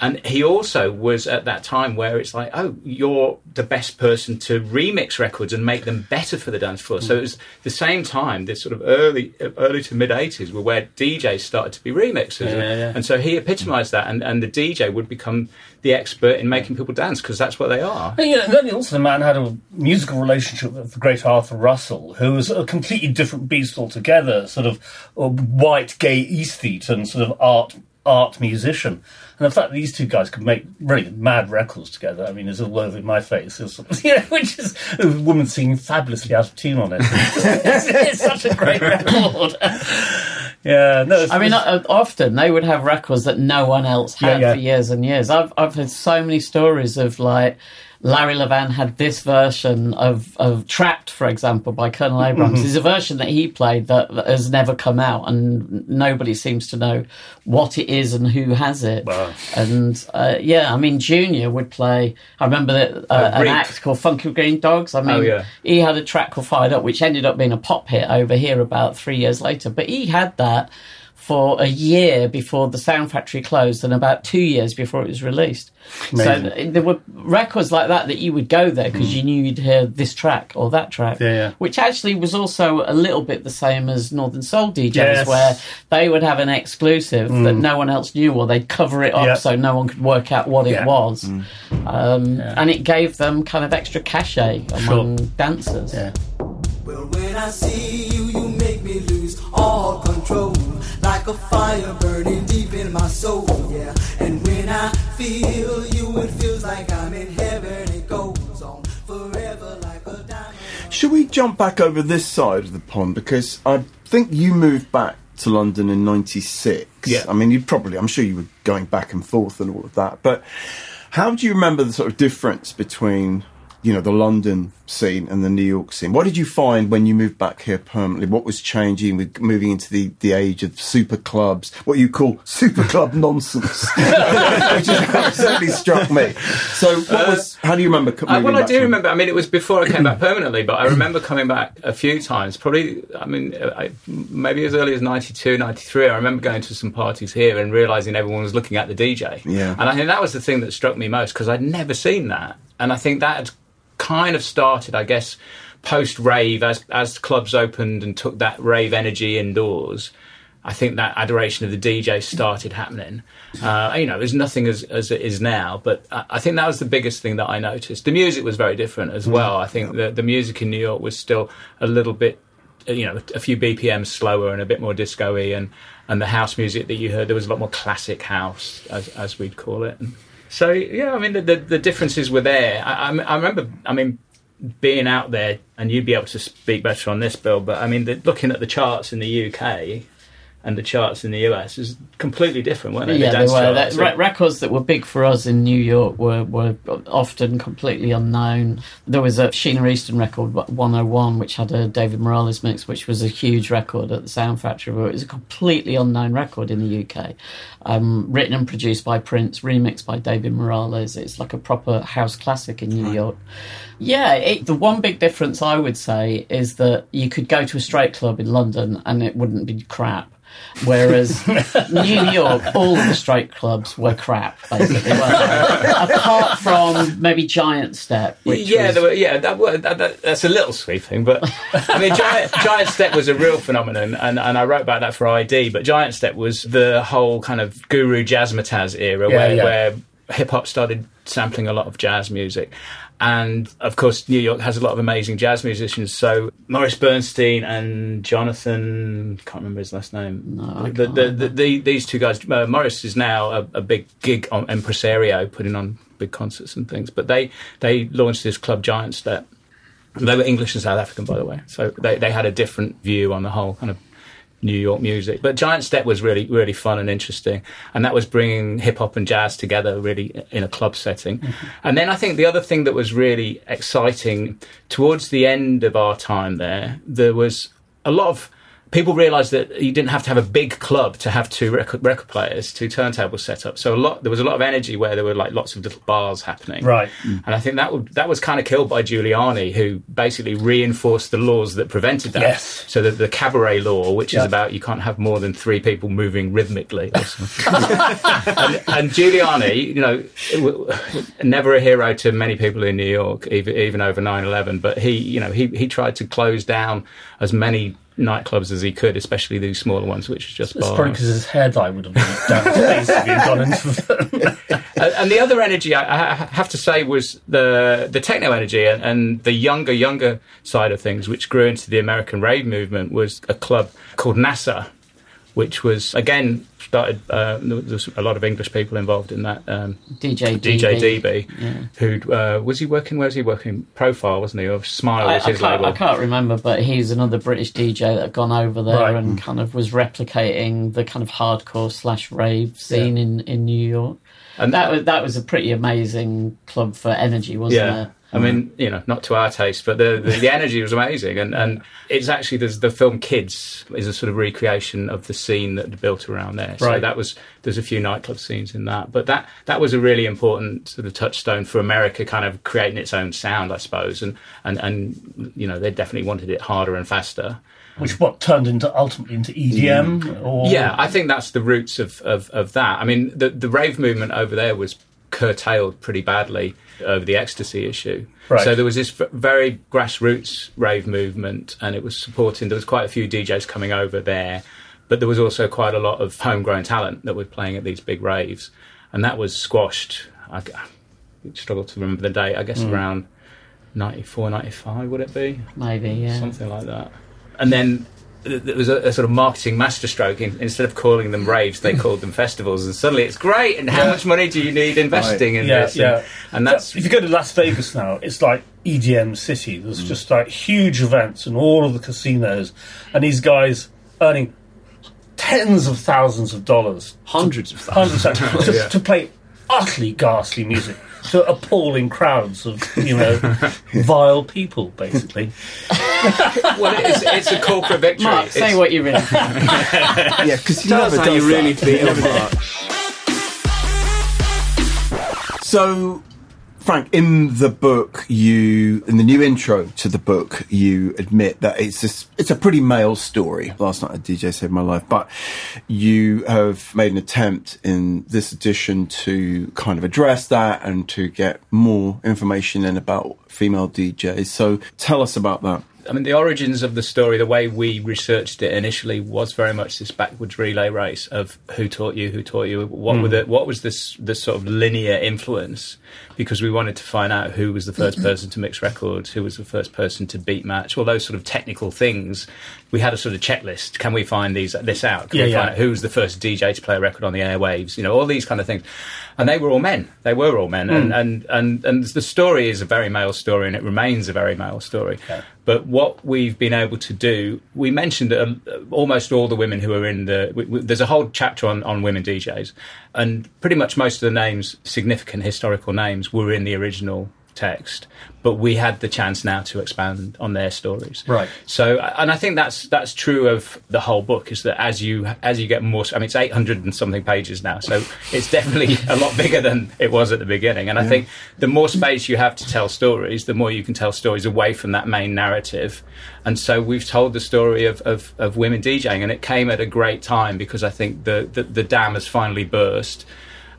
And he also was at that time where it's like, oh, you're the best person to remix records and make them better for the dance floor. So it was the same time, this sort of early, early to mid '80s, were where DJs started to be remixers, Yeah, yeah, yeah. and so he epitomised that, and, and the DJ would become the expert in making people dance because that's what they are. And, you know, and then also the man had a musical relationship with the great Arthur Russell, who was a completely different beast altogether, sort of white gay aesthete and sort of art art musician. And the fact that these two guys could make really mad records together, I mean, is all over my face. You know, which is a woman singing fabulously out of tune on it. it's, it's such a great record. yeah, no, I mean, uh, often they would have records that no one else had Yeah, yeah. for years and years. I've I've heard so many stories of like Larry Levan had this version of of Trapped, for example, by Colonel Abrams. Mm-hmm. It's a version that he played that, that has never come out, and nobody seems to know what it is and who has it. Wow. And uh, yeah, I mean, Junior would play. I remember that uh, Oh, an act called Funky Green Dogs. I mean, Oh, yeah. he had a track called Fired Up, which ended up being a pop hit over here about three years later. But he had that for a year before the Sound Factory closed and about two years before it was released. Amazing. So there were records like that that you would go there because hmm. you knew you'd hear this track or that track. Yeah, yeah. Which actually was also a little bit the same as Northern Soul DJs, Yes. where they would have an exclusive hmm. that no one else knew, or they'd cover it up Yeah. so no one could work out what Yeah. it was. Hmm. Um, And it gave them kind of extra cachet among dancers. Yeah. Well, when I see you, you make me lose all control. Like a fire burning deep in my soul, yeah. And when I feel you, it feels like I'm in heaven. It goes on forever like a diamond. Should we jump back over this side of the pond? Because I think you moved back to London in 96. Yeah. I mean, you probably, I'm sure you were going back and forth and all of that. But how do you remember the sort of difference between, you know, the London scene and the New York scene? What did you find when you moved back here permanently? What was changing with moving into the, the age of super clubs, what you call super club nonsense? Which is- certainly struck me. So, what was, how do you remember co- Uh, well, I do remember. I mean, it was before I came back permanently, but I remember coming back a few times. Probably, I mean, uh, I, maybe as early as 92, 93. I remember going to some parties here and realizing everyone was looking at the DJ. Yeah. And I think that was the thing that struck me most because I'd never seen that. And I think that had kind of started, I guess, post rave as as clubs opened and took that rave energy indoors. I think that adoration of the DJ started happening. Uh, you know, there's nothing as, as it is now, but I, I think that was the biggest thing that I noticed. The music was very different as well. I think the, the music in New York was still a little bit, you know, a few BPMs slower and a bit more disco-y, and, and the house music that you heard, there was a lot more classic house, as, as we'd call it. And so, yeah, I mean, the, the, the differences were there. I, I, I remember, I mean, being out there, and you'd be able to speak better on this, Bill. But I mean, the, looking at the charts in the UK and the charts in the US is completely different, weren't they? Yeah, the they were. charts. That, re- records that were big for us in New York were, were often completely unknown. There was a Sheena Easton record, 101, which had a David Morales mix, which was a huge record at the Sound Factory, but it was a completely unknown record in the UK. Um, written and produced by Prince, remixed by David Morales. It's like a proper house classic in New York. Yeah, it, the one big difference I would say is that you could go to a straight club in London and it wouldn't be crap. Whereas New York, all of the straight clubs were crap, basically. weren't they? Apart from maybe Giant Step, which yeah, was, there were, yeah, that, were- that, that, that's a little sweeping, but I mean, Giant, Giant Step was a real phenomenon, and, and I wrote about that for ID. But Giant Step was the whole kind of guru jazzmatazz era Yeah, where, yeah. where hip hop started sampling a lot of jazz music. And of course, New York has a lot of amazing jazz musicians. So Maurice Bernstein and Jonathan, can't remember his last name. No, the, the, the, the, these two guys. Uh, Maurice is now a, a big gig on impresario, putting on big concerts and things. But they they launched this club Giant Step. They were English and South African, by the way. So they, they had a different view on the whole kind of New York music. But Giant Step was really, really fun and interesting. And that was bringing hip hop and jazz together really in a club setting. Mm-hmm. And then I think the other thing that was really exciting towards the end of our time there, there was a lot of people realized that you didn't have to have a big club to have two record, record players, two turntables set up. So a lot, there was a lot of energy where there were like lots of little bars happening. Right. And I think that would, that was kind of killed by Giuliani, who basically reinforced the laws that prevented that. Yes. So that the cabaret law, which Yeah. is about you can't have more than three people moving rhythmically. Or and, and Giuliani, you know, never a hero to many people in New York, even, even over 9/11. But he, you know, he he tried to close down as many nightclubs as he could, especially these smaller ones, which is just It's bars. probably because his hair dye would have been down basically and gone into the. Uh, and the other energy I, I have to say was the the techno energy and, and the younger younger side of things, which grew into the American rave movement, was a club called NASA, which was again started. Uh, there was a lot of English people involved in that. Um, DJ DJ DB. Yeah. who uh, was he working? Where was he working? Profile, wasn't he? Or Smile I, was his can't, label. I can't remember, but he's another British DJ that had gone over there Right. and kind of was replicating the kind of hardcore slash rave scene in, in New York. And- that was that was a pretty amazing club for energy, wasn't yeah. it? I mean, you know, not to our taste, but the, the, the energy was amazing, and, and it's actually there's the film Kids is a sort of recreation of the scene that built around there. So Right. that was there's a few nightclub scenes in that, but that that was a really important sort of touchstone for America, kind of creating its own sound, I suppose, and and and you know they definitely wanted it harder and faster. Which what turned into ultimately into EDM or Yeah, I think that's the roots of, of, of that. I mean, the, the rave movement over there was curtailed pretty badly over the ecstasy issue. Right. So there was this very grassroots rave movement, and it was supporting. There was quite a few DJs coming over there, but there was also quite a lot of homegrown talent that was playing at these big raves, and that was squashed. I, struggle to remember the date. I guess hmm. around 94, 95, would it be? Maybe, yeah. something like that. And then th- there was a, a sort of marketing masterstroke. In, instead of calling them raves, they hmm. called them festivals. And suddenly it's great. And how much money do you need investing in Yeah, this? yeah. And, and that's if you go to Las Vegas now, it's like EDM city. There's hmm. just like huge events and all of the casinos, and these guys earning tens of thousands of dollars, Hundreds of thousands. hundreds of thousands, to, to play utterly ghastly music to appalling crowds of you know vile people, basically. well, it's, it's a corporate victory. Mark, say what you really. Yeah, because he Tell never us how you really that. feel, Mark. So, Frank, in the book, you in the new intro to the book, you admit that it's just, it's a pretty male story. Last night, a DJ saved my life, but you have made an attempt in this edition to kind of address that and to get more information in about female DJs. So, tell us about that. I mean, the origins of the story, the way we researched it initially, was very much this backwards relay race of who taught you, who taught you, what hmm. were the, what was this this sort of linear influence, because we wanted to find out who was the first person to mix records, who was the first person to beat match, all those sort of technical things. We had a sort of checklist. Can we find these this out? Can Yeah, we find out who was the first DJ to play a record on the airwaves? You know, all these kind of things. And they were all men. They were all men. And, and, and, and the story is a very male story and it remains a very male story. But what we've been able to do, we mentioned uh, almost all the women who are in the. We, we, there's a whole chapter on, on women DJs. And pretty much most of the names, significant historical names, were in the original text. But we had the chance now to expand on their stories. Right. So, and I think that's that's true of the whole book. Is that as you as you get more, I mean, it's eight hundred and something pages now, so it's definitely a lot bigger than it was at the beginning. And I think the more space you have to tell stories, the more you can tell stories away from that main narrative. And so we've told the story of of, of women DJing, and it came at a great time because I think the the, the dam has finally burst,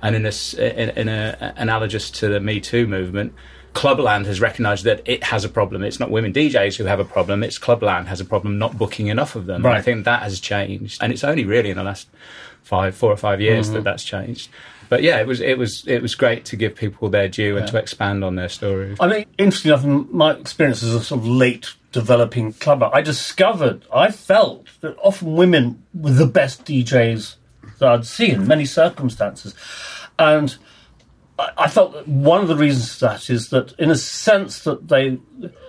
and in a in, in a analogous to the Me Too movement. Clubland has recognised that it has a problem. It's not women DJs who have a problem. It's Clubland has a problem not booking enough of them. And I think that has changed, and it's only really in the last five, four or five years that mm-hmm. that's changed. But yeah, it was it was it was great to give people their due and to expand on their stories. I mean, interesting enough, my experience as a sort of late developing clubber, I discovered, I felt that often women were the best DJs that I'd seen in many circumstances. And I, I felt that one of the reasons for that is that, in a sense, that they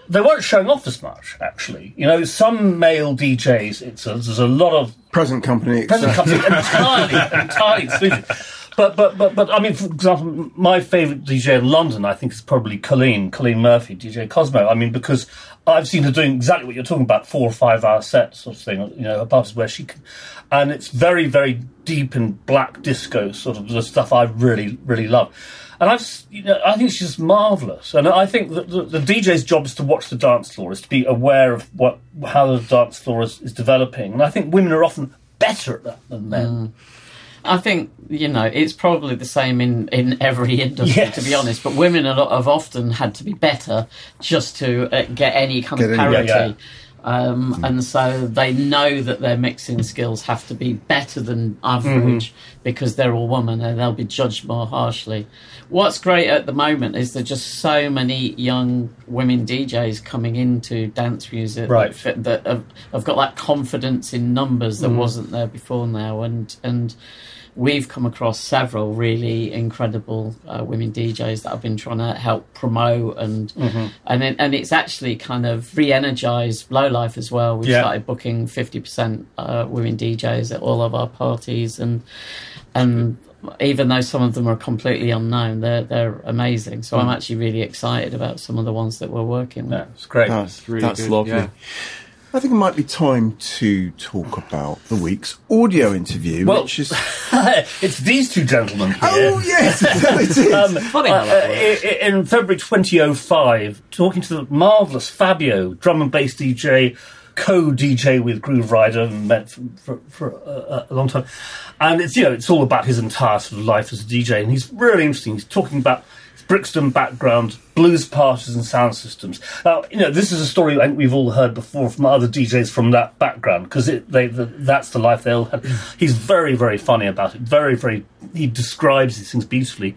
they weren't showing off as much. Actually, you know, some male DJs, it's a, there's a lot of Present company. present company entirely, entirely exclusive. But, but, but, but, I mean, for example, my favourite DJ in London, I think, is probably Colleen, Colleen Murphy, DJ Cosmo. I mean, because I've seen her doing exactly what you're talking about, four or five hour sets sort of thing, you know, her parties where she can. And it's very, very deep in black disco, sort of the stuff I really, really love. And I've, you know, I think she's marvelous. And I think that the, the DJ's job is to watch the dance floor, is to be aware of what how the dance floor is, is developing. And I think women are often better at that than men. Mm. I think you know it's probably the same in in every industry, Yes. to be honest. But women a lot have often had to be better just to uh, get any kind Get of parity. Yeah, yeah. Um, and so they know that their mixing skills have to be better than average because they're all women and they'll be judged more harshly. What's great at the moment is there's just so many young women DJs coming into dance music Right. that, that have, have got that confidence in numbers that wasn't there before now, and and we've come across several really incredible uh, women DJs that I've been trying to help promote and and it, and it's actually kind of re-energized low life as well. We've Yeah. started booking fifty percent uh, women DJs at all of our parties and and even though some of them are completely unknown, they're they're amazing. So I'm actually really excited about some of the ones that we're working with. Yeah, it's great. That's, really that's good, lovely. yeah. I think it might be time to talk about the week's audio interview, Well- which is. it's these two gentlemen here. Oh, yes, it is. Um, Funny uh, uh, i- i- in February 2005, talking to the marvellous Fabio, drum and bass DJ, co-DJ with Grooverider, and met for, for, for a, a long time. And it's you know it's all about his entire sort of life as a DJ, and he's really interesting. He's talking about his Brixton background, blues parties and sound systems. Now you know this is a story I think we've all heard before from other DJs from that background because the, that's the life they all had. He's very very funny about it. Very very he describes these things beautifully.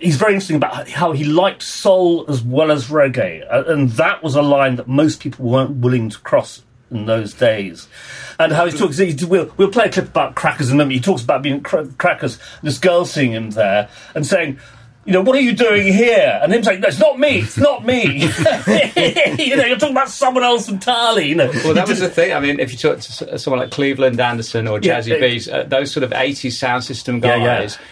He's very interesting about how he liked soul as well as reggae, and that was a line that most people weren't willing to cross in those days. And how he talks, he, we'll, we'll play a clip about crackers in a. He talks about being cra- crackers, this girl seeing him there and saying, you know, what are you doing here? And him saying, no, it's not me, it's not me. you know, you're talking about someone else entirely, you know. Well, that was the thing. I mean, if you talk to someone like Cleveland Anderson or Jazzie B's, uh, those sort of 80s sound system Yeah, guys, yeah.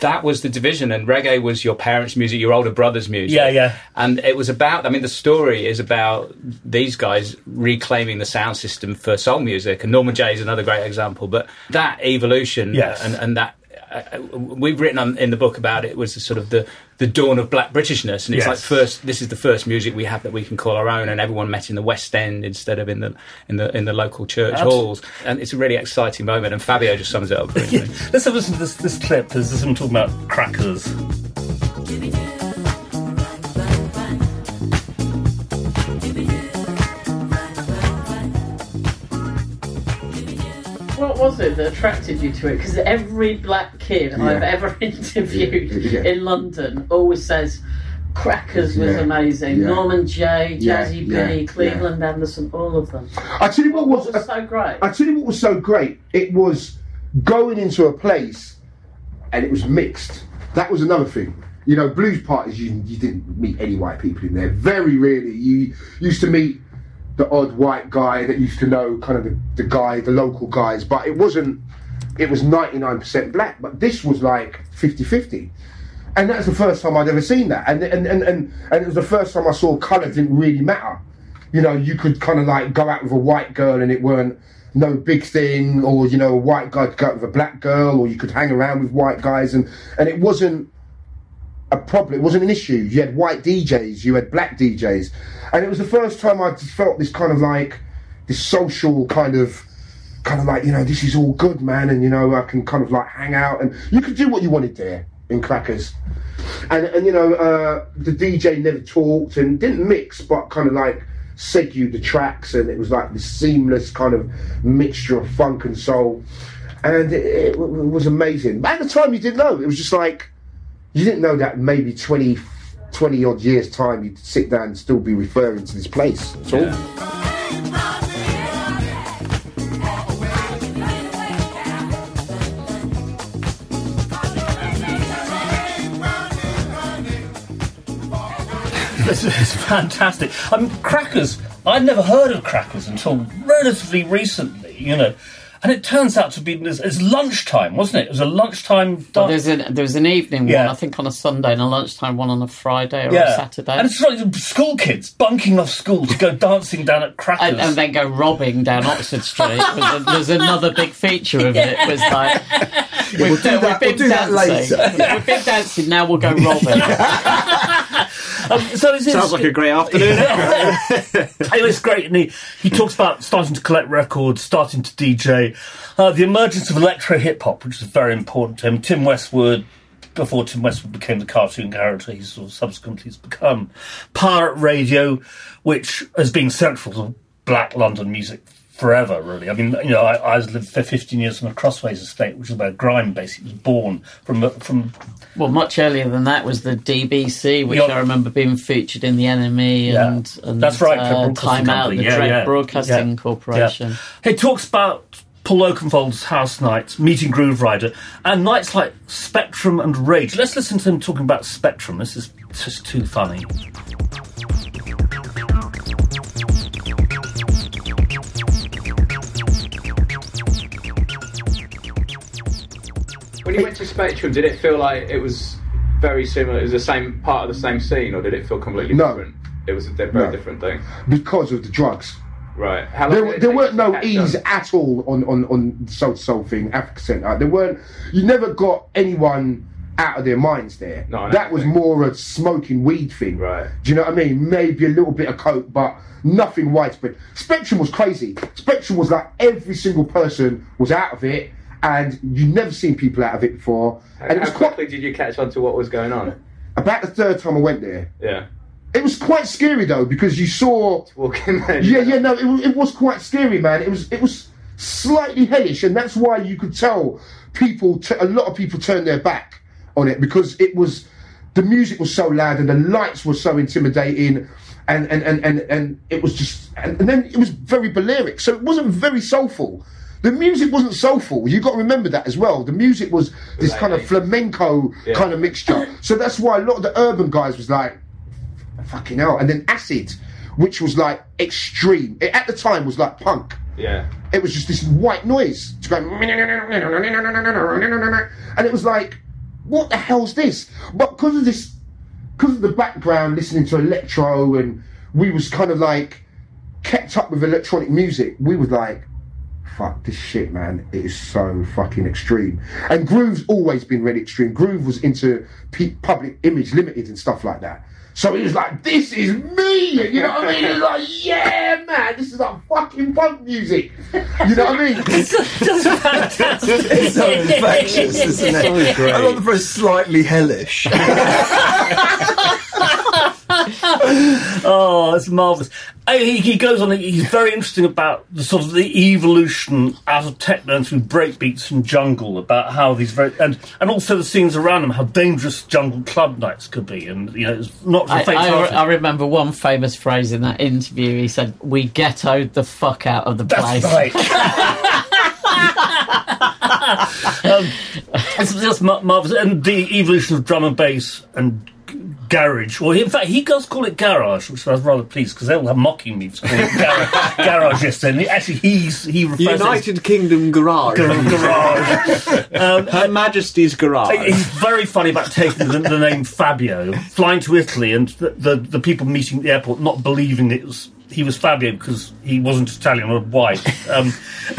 that was the division. And reggae was your parents' music, your older brother's music. Yeah, yeah. And it was about, I mean, the story is about these guys reclaiming the sound system for soul music. And Norman Jay is another great example. But that evolution Yes. and, and that. Uh, we've written on, in the book about it was the sort of the, the dawn of black Britishness, and it's Yes. like first this is the first music we have that we can call our own, and everyone met in the West End instead of in the in the in the local church halls, and it's a really exciting moment. And Fabio just sums it up. brilliantly. Let's have a listen to this, this clip. This is him talking about crackers. Was it that attracted you to it? Because every black kid I've ever interviewed Yeah. in London always says Crackers was Yeah. amazing. Yeah. Norman Jay, Jazzie yeah, B, yeah. Cleveland Anderson, all of them. I tell you what What was, was so great? I tell you what was so great. It was going into a place and it was mixed. That was another thing. You know, blues parties, you, you didn't meet any white people in there. Very rarely. You used to meet the odd white guy that used to know kind of the, the guy, the local guys, but it wasn't, it was 99% black. But this was like 50 50. And that's the first time I'd ever seen that. And, and, and, and, and it was the first time I saw colour didn't really matter you know, you could kind of like go out with a white girl and it weren't no big thing, or you know, a white guy could go out with a black girl, or you could hang around with white guys, and and it wasn't a problem. It wasn't an issue. You had white DJs, you had black DJs, and it was the first time I felt this kind of like this social kind of. Kind of like you know, this is all good, man, and you know, I can kind of like hang out, and you could do what you wanted there in Crackers, and and you know, uh, the DJ never talked and didn't mix, but kind of like segued the tracks, and it was like this seamless kind of mixture of funk and soul, and it, it w- was amazing. But at the time, you didn't know. It was just like you didn't know that maybe 20, 20 odd years time, you'd sit down and still be referring to this place. That's all. This is fantastic. I mean, Crackers. I'd never heard of Crackers until relatively recently. You know, and it turns out to be it's, it's lunchtime, wasn't it? It was a lunchtime. Well, dance. there's an there's an evening Yeah. one, I think on a Sunday, and a lunchtime one on a Friday or a Saturday. and it's like school kids bunking off school to go dancing down at Crackers. and, and then go robbing down Oxford Street. was a, there's another big feature of it. It was like we've, We'll do that- we've been we'll do that dancing. later. we've been dancing. Now we'll go robbing. Um, so Sounds like a great afternoon. It was great, and he, he talks about starting to collect records, starting to DJ, uh, the emergence of electro hip hop, which is very important to him. Tim Westwood, before Tim Westwood became the cartoon character, he's sort of subsequently has become pirate radio, which has been central to black London music forever, really. I mean, you know, I, I lived for 15 years on a Crossways estate, which is where grime basically was born from from well, much earlier than that was the DBC, which I remember being featured in the NME Yeah. and, and That's right, uh, Time Out, the Yeah, Dread yeah. Broadcasting. Corporation. He talks about Paul Oakenfold's house nights, meeting Grooverider, and nights like Spectrum and Rage. Let's listen to him talking about Spectrum. This is just too funny. When you went to Spectrum, did it feel like it was very similar? It was the same part of the same scene, or did it feel completely No. different? It was a very No. different thing, Because of the drugs. right? There, there weren't no up? at all on, on, on the Soul II Soul thing, Africa Centre. There weren't, you never got anyone out of their minds there. No, that was more a smoking weed thing. Right. Do you know what I mean? Maybe a little bit of coke, but nothing widespread. Spectrum was crazy. Spectrum was like every single person was out of it, and you'd never seen people out of it before. And it How was quite, quickly did you catch on to what was going on? about the third time I went there. Yeah, It was quite scary though because you saw walking there. yeah, yeah, no, it, it was quite scary, man. It was, it was slightly hellish, and that's why you could tell people, t- a lot of people turned their back on it because it was, the music was so loud and the lights were so intimidating, and and and and, and it was just, and, and then it was very Balearic, so it wasn't very soulful. The music wasn't soulful. You got to remember that as well. The music was this kind of flamenco Yeah. kind of mixture. So that's why a lot of the urban guys was like, fucking hell. And then acid, which was like extreme. It, at the time was like punk. Yeah, It was just this white noise to go, and it was like, what the hell's this? But because of this, because of the background, listening to electro, and we was kind of like kept up with electronic music. We was like, fuck this shit, man. It is so fucking extreme. And Groove's always been really extreme. Groove was into pe- public image limited and stuff like that. So it was like, this is me. You know what I mean? It was like, yeah, man, this is like fucking punk music. You know what I mean? Just. It's so infectious, isn't it? I love the phrase slightly hellish. Oh, it's marvelous. He, he goes on. He's very interesting about the sort of the evolution out of techno and through breakbeats and jungle. About how these very and and also the scenes around him, how dangerous jungle club nights could be, and you know, it's not I, I. I remember one famous phrase in that interview. He said, "We ghettoed the fuck out of the place." Right. um, it's just mar- marvelous, and the evolution of drum and bass and garage. Well, in fact, he does call it garage, which I was rather pleased because they were mocking me for calling it garage, garage yesterday. And he- actually, he's he refers to it as United Kingdom Garage. garage. Um, Her Majesty's Garage. He's very funny about taking the, the name Fabio, flying to Italy, and the, the the people meeting at the airport not believing it was he was Fabio because he wasn't Italian or white. Um,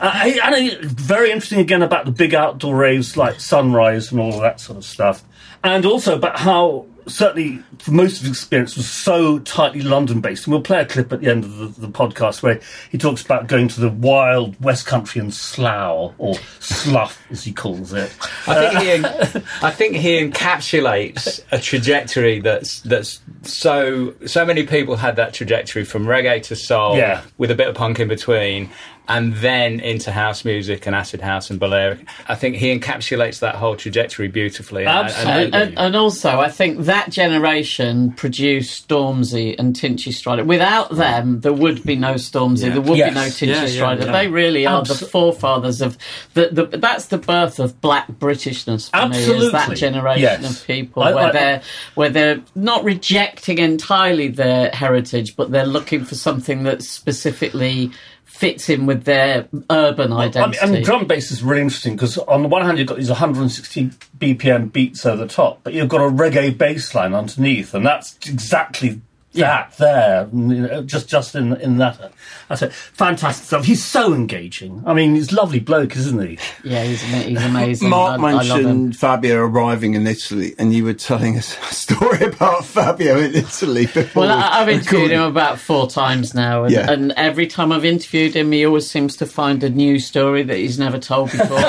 I, and I, very interesting again about the big outdoor raves like Sunrise and all of that sort of stuff, and also about how certainly for most of his experience was so tightly London based. And we'll play a clip at the end of the, the podcast where he talks about going to the wild West Country and Slough or Slough as he calls it. I think he, uh, I think he encapsulates a trajectory that's that's so so many people had that trajectory from reggae to soul, Yeah. with a bit of punk in between, and then into house music and acid house and Balearic. I think he encapsulates that whole trajectory beautifully. And- and- Absolutely. And, and, and also, I think that generation produced Stormzy and Tinchy Stryder. Without them, there would be no Stormzy. There would Yes. be no Tinchy Yeah, yeah, Stryder. yeah. They really are Abso- the forefathers of the, the. That's the birth of black Britishness for me. Is that generation Yes. of people I- where I- they're where they're not rejecting entirely their heritage, but they're looking for something that's specifically fits in with their urban identity. I mean, drum bass is really interesting because on the one hand you've got these 160 BPM beats over the top, but you've got a reggae bass line underneath, and that's exactly that there, you know, just just in in that. That's it. Fantastic stuff. He's so engaging. I mean, he's a lovely bloke, isn't he? yeah, he's, ama- he's amazing. Mark I, I mentioned Fabio arriving in Italy, and you were telling us a story about Fabio in Italy before. Well, I, I've we interviewed him about four times now, and, Yeah. and every time I've interviewed him, he always seems to find a new story that he's never told before.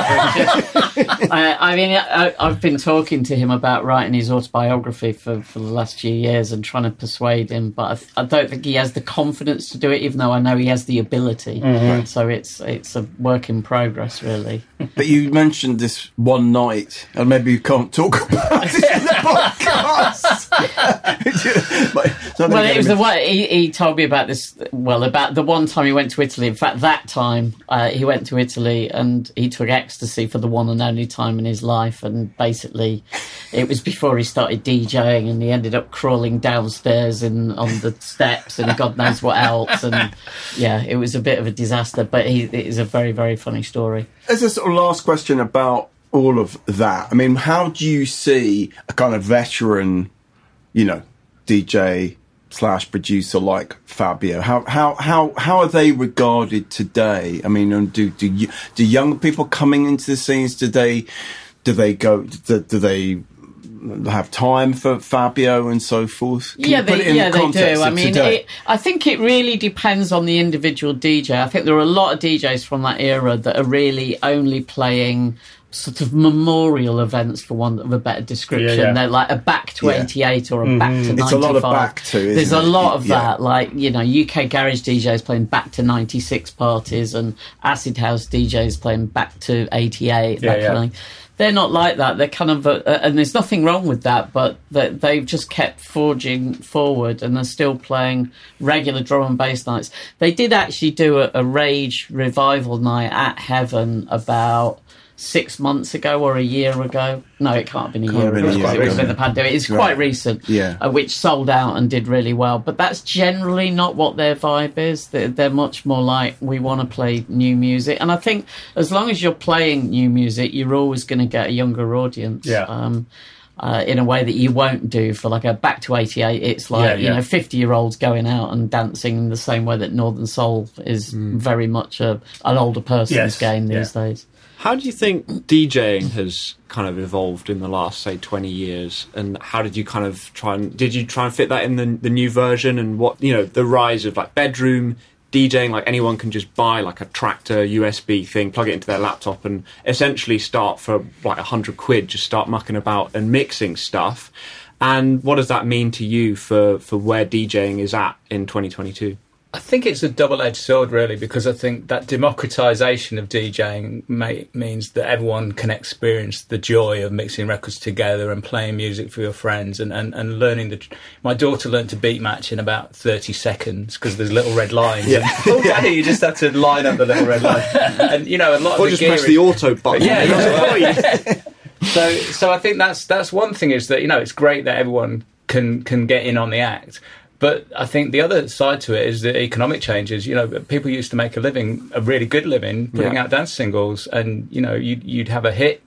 I, I mean, I, I've been talking to him about writing his autobiography for, for the last few years and trying to persuade him, but I, th- I don't think he has the confidence to do it, even though I know he has the ability. Mm-hmm. So it's it's a work in progress, really. But you mentioned this one night, and maybe you can't talk about it in the podcast. But it's not Well, it was the one he, he told me about this. Well, about the one time he went to Italy. In fact, that time uh, he went to Italy and he took ecstasy for the one and only time in his life. And basically, it was before he started DJing, and he ended up crawling downstairs and on the steps and God knows what else. And yeah, it was a bit of a disaster. But he, it is a very very funny story. As a sort of last question about all of that, I mean, how do you see a kind of veteran, you know, DJ slash producer like Fabio? How how how how are they regarded today? I mean, um, do do you, do young people coming into the scenes today? Do they go? Do, do they? Have time for Fabio and so forth. Can yeah, they, it in yeah, the they do. I mean, it, I think it really depends on the individual DJ. I think there are a lot of DJs from that era that are really only playing sort of memorial events, for want of a better description. Yeah, yeah. They're like a back to Yeah. 88 or a back to 95. It's a lot of back to, There's a it? lot of that. Like, you know, UK garage DJs playing back to 96 parties and acid house DJs playing back to 88, Yeah, that kind of thing. They're not like that. They're kind of, uh, and there's nothing wrong with that, but they, they've just kept forging forward and they're still playing regular drum and bass nights. They did actually do a, a Rage revival night at Heaven about six months ago or a year ago. No, it can't have been a year have been ago. a year because It was ago. in the pandemic. It's Right. quite recent, Yeah. uh, which sold out and did really well. But that's generally not what their vibe is. They're, they're much more like we want to play new music, and I think as long as you're playing new music, you're always going to get a younger audience. Yeah. Um, uh, in a way that you won't do for like a back to 88 it's like Yeah, you know 50 year olds going out and dancing in the same way that northern soul is very much a, an older person's Yes, game these yeah. days How do you think DJing has kind of evolved in the last, say, 20 years? And how did you kind of try and, did you try and fit that in the, the new version? And what, you know, the rise of like bedroom DJing, like anyone can just buy like a Traktor USB thing, plug it into their laptop and essentially start for like a hundred quid, just start mucking about and mixing stuff. And what does that mean to you for, for where DJing is at in 2022? I think it's a double-edged sword, really, because I think that democratization of DJing may, means that everyone can experience the joy of mixing records together and playing music for your friends and, and, and learning the. My daughter learned to beat match in about thirty seconds because there's little red lines. Yeah. And, oh, daddy, you just have to line up the little red line, and you know a lot Or of the just gear press the auto button. yeah, yeah. so so I think that's that's one thing is that you know it's great that everyone can can get in on the act. But I think the other side to it is the economic changes. You know, people used to make a living, a really good living, putting Yeah. out dance singles, and you know, you'd, you'd have a hit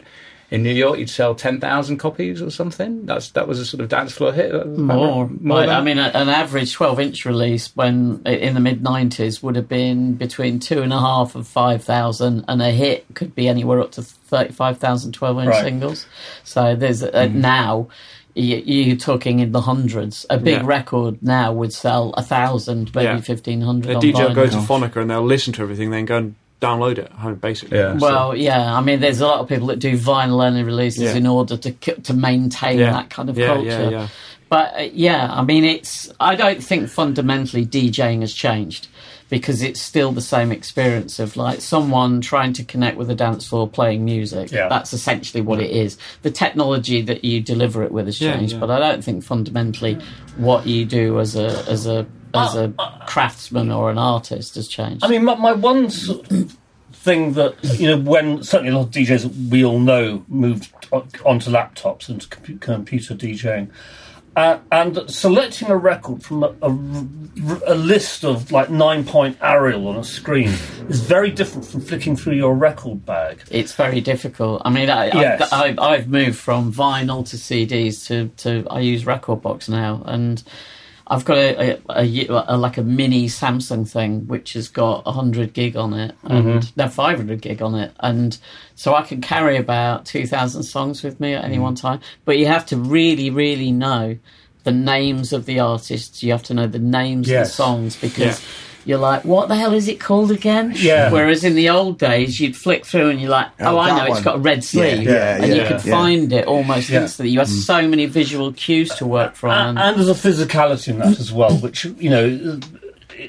in New York, you'd sell ten thousand copies or something. That's that was a sort of dance floor hit. More, more. Than- I mean, an average 12 inch release when in the mid 90s would have been between two and a half and 5,000, and a hit could be anywhere up to 35,000 12 inch Right. singles. So there's uh, now. Y- You're talking in the hundreds. A big Yeah. record now would sell a thousand, maybe Yeah. fifteen hundred. A DJ will go to Phonica and they'll listen to everything, then go and download it at home, basically. Yeah. Well, yeah, I mean, there's a lot of people that do vinyl only releases Yeah. in order to to maintain Yeah. that kind of Yeah, culture. yeah, yeah. But uh, yeah, I mean, it's. I don't think fundamentally DJing has changed because it's still the same experience of like someone trying to connect with a dance floor playing music. Yeah. That's essentially what it is. The technology that you deliver it with has changed, yeah. but I don't think fundamentally what you do as a as a as a uh, uh, craftsman or an artist has changed. I mean, my, my one sort of thing that you know, when certainly a lot of DJs we all know moved onto laptops and computer DJing, uh, and selecting a record from a, a, a list of like nine point Arial on a screen is very different from flicking through your record bag. It's very difficult. I mean, I, Yes. I, I've moved from vinyl to CDs to, to I use rekordbox now, and I've got a, a, a, a like a mini Samsung thing which has got hundred gig on it, and mm-hmm. no five hundred gig on it, and so I can carry about two thousand songs with me at any mm-hmm. one time. But you have to really, really know the names of the artists. You have to know the names of the songs because. Yeah. You're like, what the hell is it called again? Yeah. Whereas in the old days, you'd flick through and you're like, oh, Oh, I that know, it's got a red sleeve. yeah, and you could yeah. find it almost Yeah. instantly. You had mm. so many visual cues to work from. And- and there's a physicality in that as well, which you know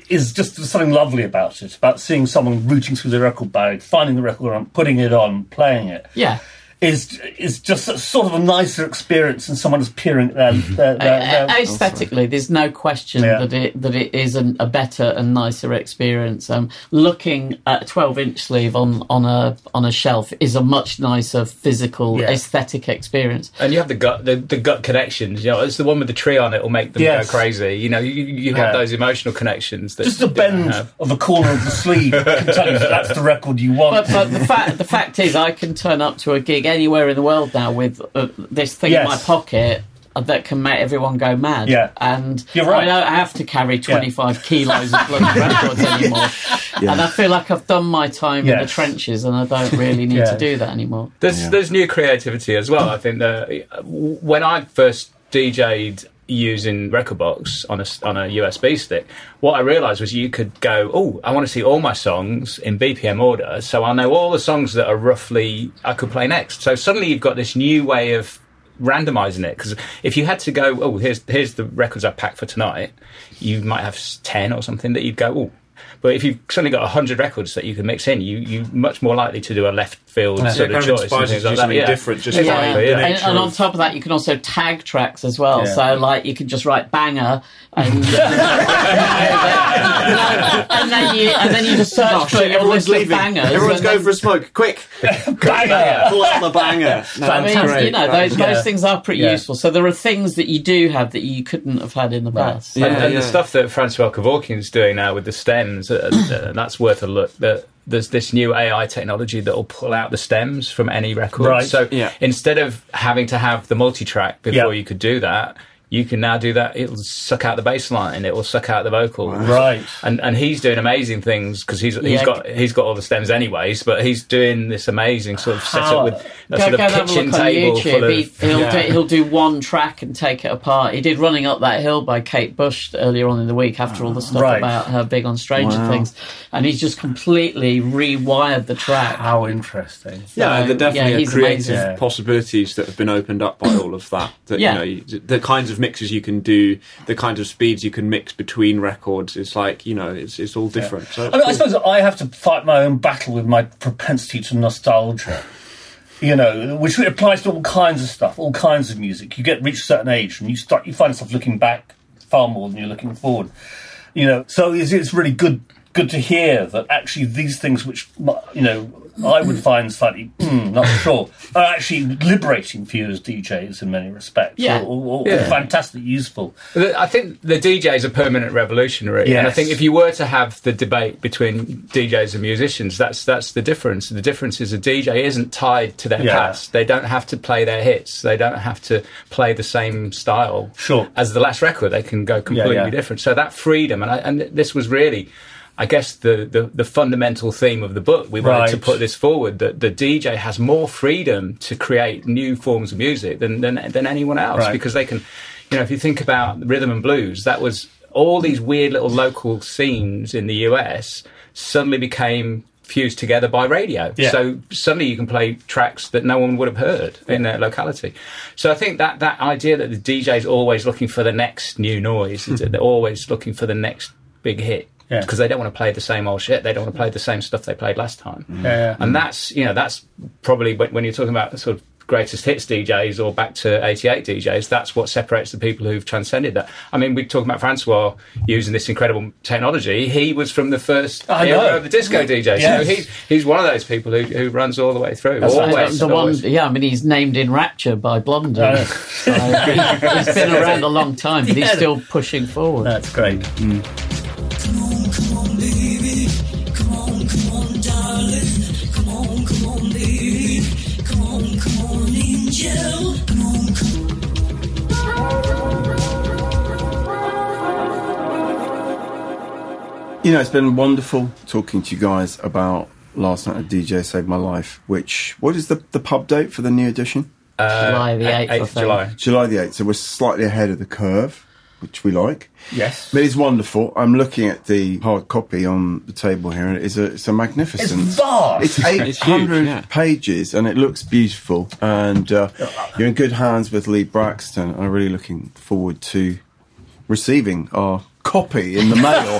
is just something lovely about it. About seeing someone rooting through the record bag, finding the record on, putting it on, playing it. yeah. Is is just a, sort of a nicer experience than someone just peering at their, their, their, Uh, aesthetically, there's no question Yeah. that it that it is an, a better and nicer experience. Um, looking at a 12 inch sleeve on, on a on a shelf is a much nicer physical Yeah. aesthetic experience. And you have the gut, the, the gut connections. You know, it's the one with the tree on it will make them Yes. go crazy. You know, you, you have Yeah. those emotional connections. That just a bend of a corner of the sleeve can tell you that that's the record you want. But, but the fact the fact is, I can turn up to a gig anywhere in the world now with uh, this thing in my pocket uh, that can make everyone go mad. Yeah. and You're right. I don't have to carry twenty five kilos of bloody records anymore. And I feel like I've done my time in the trenches, and I don't really need Yeah. to do that anymore. There's there's new creativity as well. I think that uh, when I first DJ'd using rekordbox on a on a USB stick, what I realised was you could go, oh, I want to see all my songs in BPM order, so I know all the songs that are roughly I could play next. So suddenly you've got this new way of randomizing it because if you had to go oh here's here's the records i packed for tonight you might have 10 or something that you'd go oh but if you've suddenly got 100 records that you can mix in you you much more likely to do a left field Yeah, sort kind of of choice and things like that something yeah. different, just Exactly, yeah. the And, and on top of that, you can also tag tracks as well. Yeah. So, like, you can just write banger, and, and then you and then you just search Oh, for your everyone's list of leaving. bangers. Everyone's and going then- for a smoke. Quick, Banger! pull out the banger. No, I mean, that's you know, those, Yeah. those things are pretty Yeah. useful. So there are things that you do have that you couldn't have had in the past. Yeah, and, and yeah. the stuff that Francois Kevorkian's doing now with the stems, uh, uh, that's worth a look. That there's this new AI technology that will pull out the stems from any record. Right. So Yeah. instead of having to have the multi-track before Yeah. you could do that, you can now do that. It'll suck out the bass line. It will suck out the vocals. Right. And and he's doing amazing things because he's he's Yeah. got he's got all the stems anyways. But he's doing this amazing sort of setup How- with a Go, sort go of have a kitchen look on table full of. He, he'll, Yeah. do, he'll do one track and take it apart. He did "Running Up That Hill" by Kate Bush earlier on in the week after all the stuff Right. about her being on Stranger Wow. Things, and he's just completely rewired the track. How interesting. Yeah, there definitely yeah, are he's creative amazing. Possibilities that have been opened up by all of that. That Yeah. you know, the kinds of mixes you can do, the kinds of speeds you can mix between records. It's like you know, it's it's all different. So I, mean, I suppose I have to fight my own battle with my propensity to nostalgia. You know, which applies to all kinds of stuff, all kinds of music. You get reach a certain age, and you start you find yourself looking back far more than you're looking forward. You know, so it's, it's really good good to hear that actually these things, which you know I would find slightly hmm, not sure, are actually liberating for you as DJs in many respects. Yeah. or, or, or fantastically useful. I think the DJ is a permanent revolutionary, and I think if you were to have the debate between DJs and musicians, that's that's the difference. The difference is a DJ isn't tied to their Yeah. past. They don't have to play their hits. They don't have to play the same style Sure. as the last record. They can go completely yeah. different. So that freedom, and I, and this was really. I guess the, the, the fundamental theme of the book, we wanted to put this forward that the DJ has more freedom to create new forms of music than, than, than anyone else Right. because they can, you know, if you think about rhythm and blues, that was all these weird little local scenes in the US suddenly became fused together by radio. Yeah. So suddenly you can play tracks that no one would have heard in their locality. So I think that that idea that the DJ is always looking for the next new noise, they're always looking for the next big hit. Yeah. Because they don't want to play the same old shit. They don't want to play the same stuff they played last time. Yeah. And mm. that's you know that's probably when, when you're talking about sort of greatest hits DJs or back to 88 DJs, that's what separates the people who've transcended that. I mean, we're talking about Francois using this incredible technology. He was from the first I era know. of the disco DJs. Yes. So he's he's one of those people who, who runs all the way through. That's right. always, the always. one, yeah, I mean, he's named in Rapture by Blondie. I. So he, he's been around a long time, but he's still pushing forward. That's great. Mm. You know, it's been wonderful talking to you guys about last night a DJ saved my life. Which what is the the pub date for the new edition? July the 8th, 8th of. July. July the eighth. So we're slightly ahead of the curve, which we like. Yes. But it's wonderful. I'm looking at the hard copy on the table here, and it's a it's a magnificent. It's vast. It's 800 huge, yeah. pages, and it looks beautiful. And uh, you're in good hands with Lee Brackstone. I'm really looking forward to receiving our copy in the mail.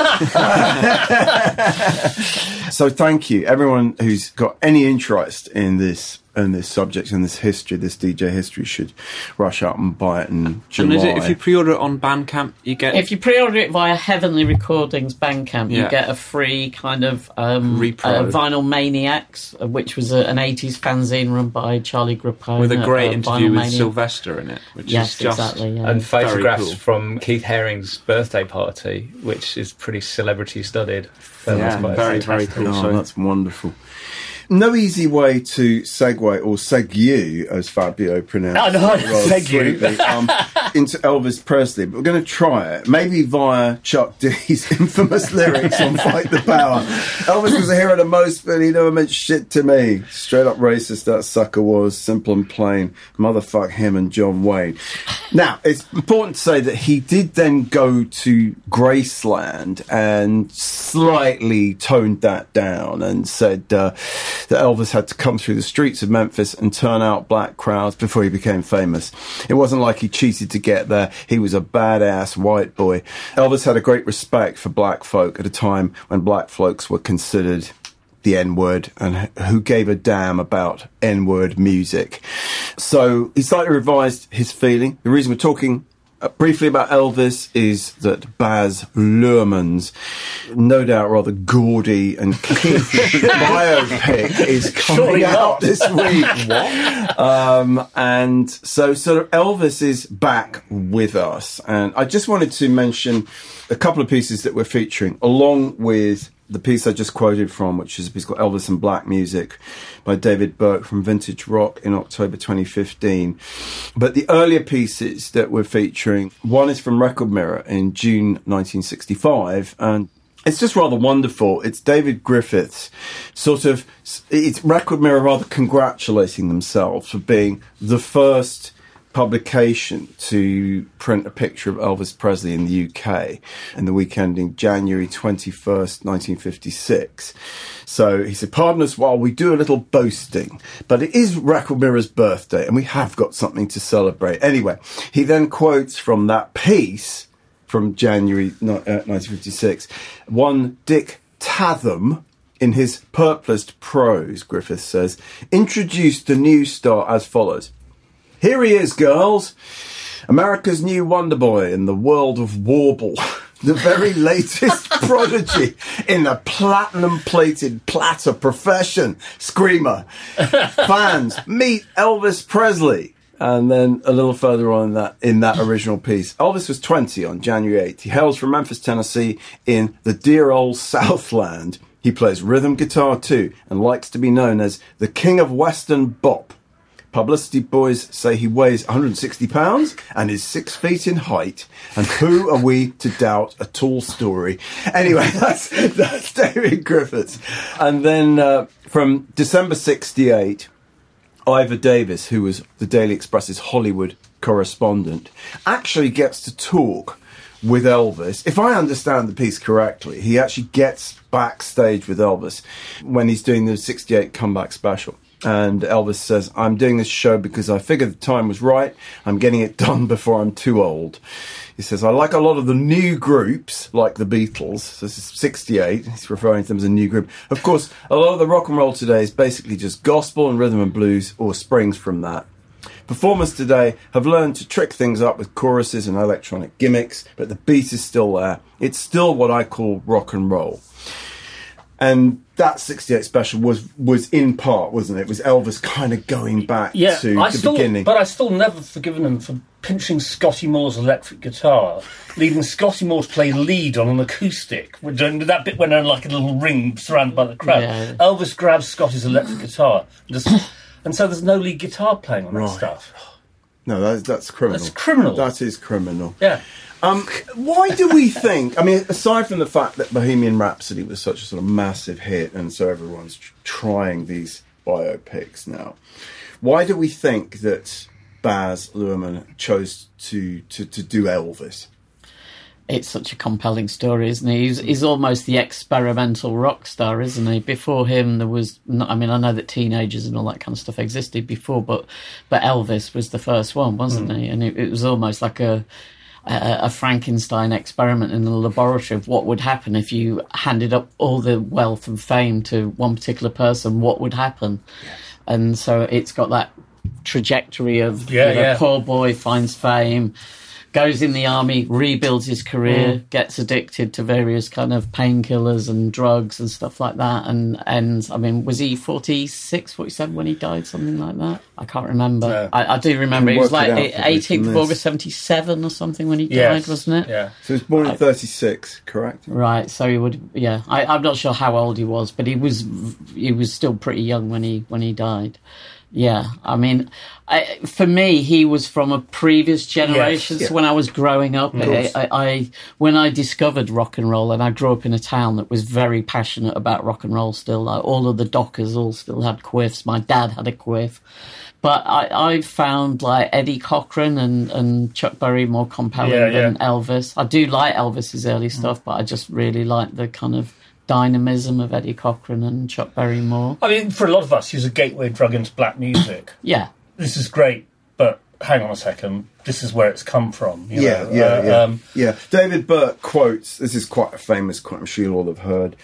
so thank you, everyone who's got any interest in this in this subject and this history, this DJ history, should rush out and buy it in July. and is it if you pre-order it on Bandcamp, you get If you pre-order it via Heavenly Recordings Bandcamp, you get a free kind of um, uh, Vinyl Maniacs, uh, which was a, an 80s fanzine run by Charlie Grappone. with a great uh, interview with Mania. Sylvester in it, which Yes, is just exactly. Yeah. And photographs cool. from Keith Haring's birthday party, which is pretty celebrity studded. Yeah, very very cool. Oh, that's wonderful. No easy way to segue or segue, as Fabio pronounced Oh, no, it rather segue. sweetly, um, into Elvis Presley. But we're going to try it, maybe via Chuck D's infamous lyrics on "Fight the Power." Elvis was a hero to most, but he never meant shit to me. Straight up racist, that sucker was. Simple and plain. Motherfuck him and John Wayne. Now, it's important to say that he did then go to Graceland and slightly toned that down and said uh, that Elvis had to come through the streets of Memphis and turn out black crowds before he became famous. It wasn't like he cheated to get there. He was a badass white boy. Elvis had a great respect for black folk at a time when black folks were considered the N word and who gave a damn about N word music. So he slightly revised his feeling. The reason we're talking briefly about Elvis is that Baz Luhrmann's no doubt rather gaudy and biopic is coming Surely out not. this week. Um, and so sort of Elvis is back with us. And I just wanted to mention a couple of pieces that we're featuring along with the piece I just quoted from, which is a piece called Elvis and Black Music by David Burke from Vintage Rock in October 2015. But the earlier pieces that we're featuring, one is from Record Mirror in June 1965, and it's just rather wonderful. It's David Griffiths, sort of, it's Record Mirror rather congratulating themselves for being the first publication to print a picture of Elvis Presley in the UK in the week ending January 21st, 1956. So he said, Pardon us while we do a little boasting, but it is Record Mirror's birthday and we have got something to celebrate. Anyway, he then quotes from that piece from January uh, 1956 one Dick Tatham. In his purplest prose, Griffith says, introduced the new star as follows. Here he is, girls. America's new wonder boy in the world of warble. The very latest prodigy in the platinum plated platter profession. Screamer. Fans, meet Elvis Presley. And then a little further on in that in that original piece, Elvis was 20 on January 8th. He hails from Memphis, Tennessee, in the dear old Southland. He plays rhythm guitar too, and likes to be known as the King of Western Bop. Publicity boys say he weighs 160 pounds and is six feet in height. And who are we to doubt a tall story? Anyway, that's, that's David Griffiths. And then uh, from December 68, Ivor Davis, who was the Daily Express's Hollywood correspondent, actually gets to talk with Elvis. If I understand the piece correctly, he actually gets backstage with Elvis when he's doing the 68 comeback special. And Elvis says, I'm doing this show because I figured the time was right. I'm getting it done before I'm too old. He says, I like a lot of the new groups, like the Beatles. So this is 68. He's referring to them as a new group. Of course, a lot of the rock and roll today is basically just gospel and rhythm and blues or springs from that. Performers today have learned to trick things up with choruses and electronic gimmicks, but the beat is still there. It's still what I call rock and roll. And that 68 special was was in part, wasn't it? Was Elvis kind of going back Yeah, to I the still, beginning? but I still never forgiven him for pinching Scotty Moore's electric guitar, leaving Scotty Moore to play lead on an acoustic. With that bit went on like a little ring surrounded by the crowd. Yeah. Elvis grabs Scotty's electric guitar, and, just, and so there's no lead guitar playing on that stuff. no, that's, that's criminal. That's criminal. That is criminal. Yeah. Um, why do we think? I mean, aside from the fact that Bohemian Rhapsody was such a sort of massive hit, and so everyone's trying these biopics now, why do we think that Baz Luhrmann chose to, to, to do Elvis? it's such a compelling story, isn't he? He's, he's almost the experimental rock star, isn't he? Before him, there was. Not, I mean, I know that teenagers and all that kind of stuff existed before, but but Elvis was the first one, wasn't he? And it, it was almost like a. A, a Frankenstein experiment in the laboratory of what would happen if you handed up all the wealth and fame to one particular person. What would happen? And so it's got that trajectory of Yeah, you know, yeah. poor boy finds fame, goes in the army, rebuilds his career, Mm. gets addicted to various kind of painkillers and drugs and stuff like that, and ends. I mean, was he 46, 47 when he died, something like that? I can't remember. No. I, I do remember it was work it like out for me 18th of. August 77 or something when he Yes. died, wasn't it? Yeah. So he was born in 36, correct? Right, so he would, yeah. I, I'm not sure how old he was, but he was he was still pretty young when he when he died. Yeah, I mean, I, for me, he was from a previous generation. Yes, So when I was growing up, I, I, I when I discovered rock and roll, and I grew up in a town that was very passionate about rock and roll. Still, like, all of the dockers all still had quiffs. My dad had a quiff. But I, I found like Eddie Cochran and, and Chuck Berry more compelling Yeah, yeah. than Elvis. I do like Elvis's early stuff, but I just really like the kind of dynamism of Eddie Cochran and Chuck Berry more. I mean, for a lot of us, he was a gateway drug into black music. Yeah, this is great, but hang on a second. This is where it's come from. you Yeah, know? yeah, Uh, yeah. um, yeah. David Burke quotes, this is quite a famous quote, I'm sure you'll all have heard,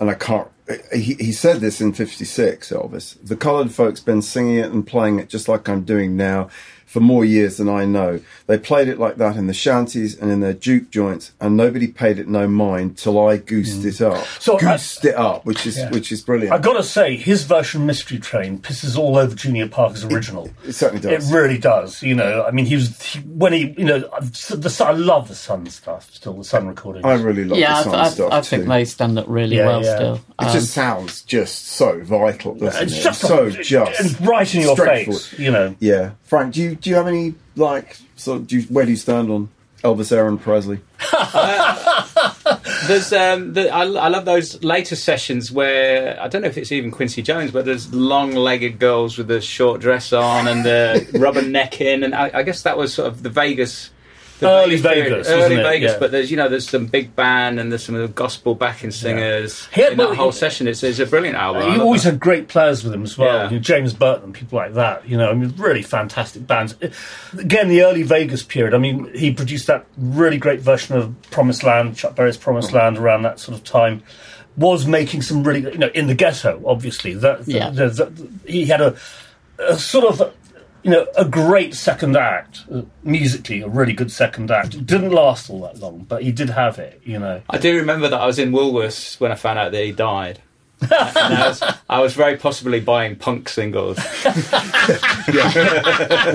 and I can't, he, he said this in 56, Elvis. The coloured folks been singing it and playing it just like I'm doing now. For more years than I know. They played it like that in the shanties and in their juke joints, and nobody paid it no mind till I goosed it up. Mm. So I- it up, which is Yeah. which is brilliant. I've gotta say, his version of Mystery Train pisses all over Junior Parker's original. it certainly does. It really does. You know, I mean, he was he, when he, you know, the Sun- I love the Sun stuff. Still, the Sun recordings. I really love yeah, the I, Sun I, stuff I too. think they stand up really Yeah, well yeah. still. it Um, just sounds just so vital, doesn't it's it? just so it's just right in your face. You know, Yeah, Frank, do you do you have any like sort of, do you, where do you stand on Elvis Aaron Presley? There's, um, the, I, I love those later sessions where I don't know if it's even Quincy Jones, but there's long-legged girls with the short dress on and the rubber neck in, and I, I guess that was sort of the Vegas. The Early period. Vegas, early wasn't it? Vegas, Yeah. but there's you know there's some big band and there's some gospel backing singers He had- in that well, whole he- session. It's, it's a brilliant album. I he always that. had great players with him as well. Yeah. You know, James Burton, people like that. You know, I mean, really fantastic bands. Again, the early Vegas period. I mean, he produced that really great version of Promised Land, Chuck Berry's Promised Mm. Land, around that sort of time. Was making some really, you know, in the ghetto. Obviously, that, Yeah. the- the- he had a, a sort of. You know, a great second act, uh, musically, a really good second act. It didn't last all that long, but he did have it, you know. I do remember that I was in Woolworths when I found out that he died. I was, I was very possibly buying punk singles. well,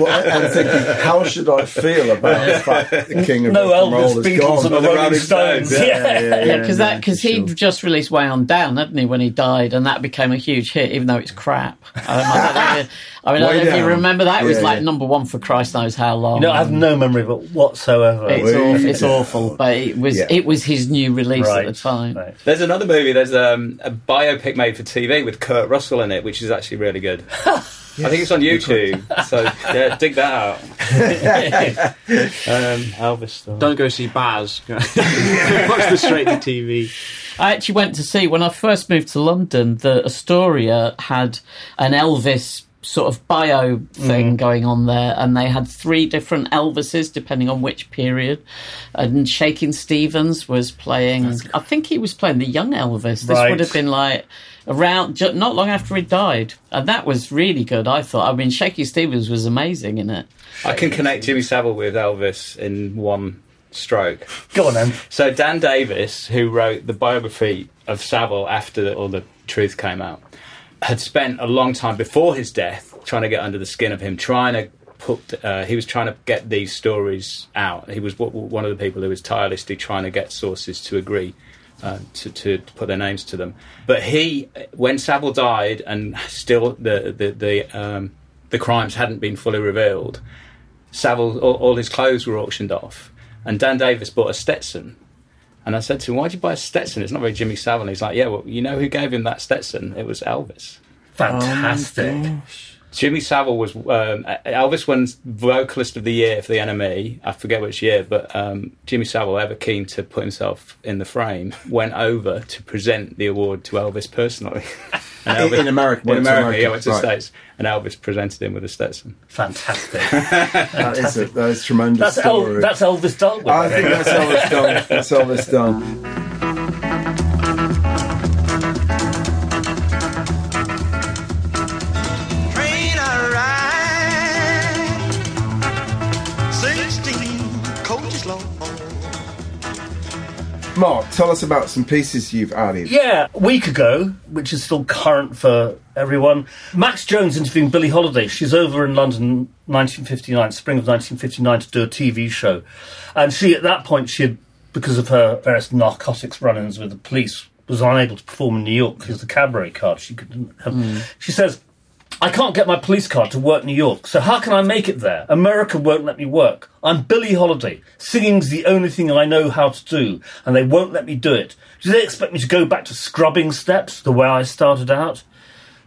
I'm thinking, how should I feel about the fact that the king of No rock and roll Elvis, Beatles, gone? and the the Rolling Rolling Stones. Stones, Yeah. Yeah, because yeah, that because for he'd sure. just released Way On Down, hadn't he, when he died, and that became a huge hit, even though it's crap. Um, I don't know if you, I mean, I don't know if you Down. remember that. It was Yeah, like yeah. number one for Christ knows how long. You know, I have no memory of it whatsoever. It's, Way awful, it's awful, but it was Yeah. it was his new release right, at the time. right. There's another movie. There's um, a biopic made for TV with Kurt Russell in it, which is actually really good. I think it's on YouTube. so yeah, dig that out. um, Elvis stuff. Don't go see Baz. Watch the straight to TV. I actually went to see when I first moved to London. The Astoria had an Elvis sort of bio thing mm. going on there, and they had three different Elvises depending on which period. And Shakin' Stevens was playing. I think he was playing the young Elvis. This Right. would have been like around ju- not long after he died, and that was really good. I thought. I mean, Shakin' Stevens was amazing in it. I can connect Jimmy Savile with Elvis in one stroke. Go on then. So Dan Davies, who wrote the biography of Savile after all the truth came out, had spent a long time before his death trying to get under the skin of him, trying to put. Uh, he was trying to get these stories out. He was one of the people who was tirelessly trying to get sources to agree. Uh, to, to put their names to them, but he, when Savile died, and still the the the, um, the crimes hadn't been fully revealed, Savile, all, all his clothes were auctioned off, and Dan Davies bought a Stetson. And I said to him, "Why'd you buy a Stetson? It's not very Jimmy Savile." And he's like, "Yeah, well, you know who gave him that Stetson? It was Elvis." Fantastic. Oh Jimmy Savile was um, Elvis won vocalist of the year for the NME. I forget which year, but um, Jimmy Savile, ever keen to put himself in the frame, went over to present the award to Elvis personally. And In- in America, in America, America, yeah, went to right. the States, and Elvis presented him with a Stetson. Fantastic. That is a, that is a tremendous That's, El- story. that's Elvis dealt with. I think that's Elvis done. That's Elvis done. tell us about some pieces you've added. Yeah, a week ago, which is still current for everyone, Max Jones interviewing Billie Holiday. She's over in London, 1959, spring of 1959, to do a TV show. And she, at that point, she had, because of her various narcotics run-ins with the police, was unable to perform in New York because the cabaret card she couldn't have. Hmm. She says, I can't get my police card to work New York, so how can I make it there? America won't let me work. I'm Billie Holiday. Singing's the only thing I know how to do, and they won't let me do it. Do they expect me to go back to scrubbing steps the way I started out?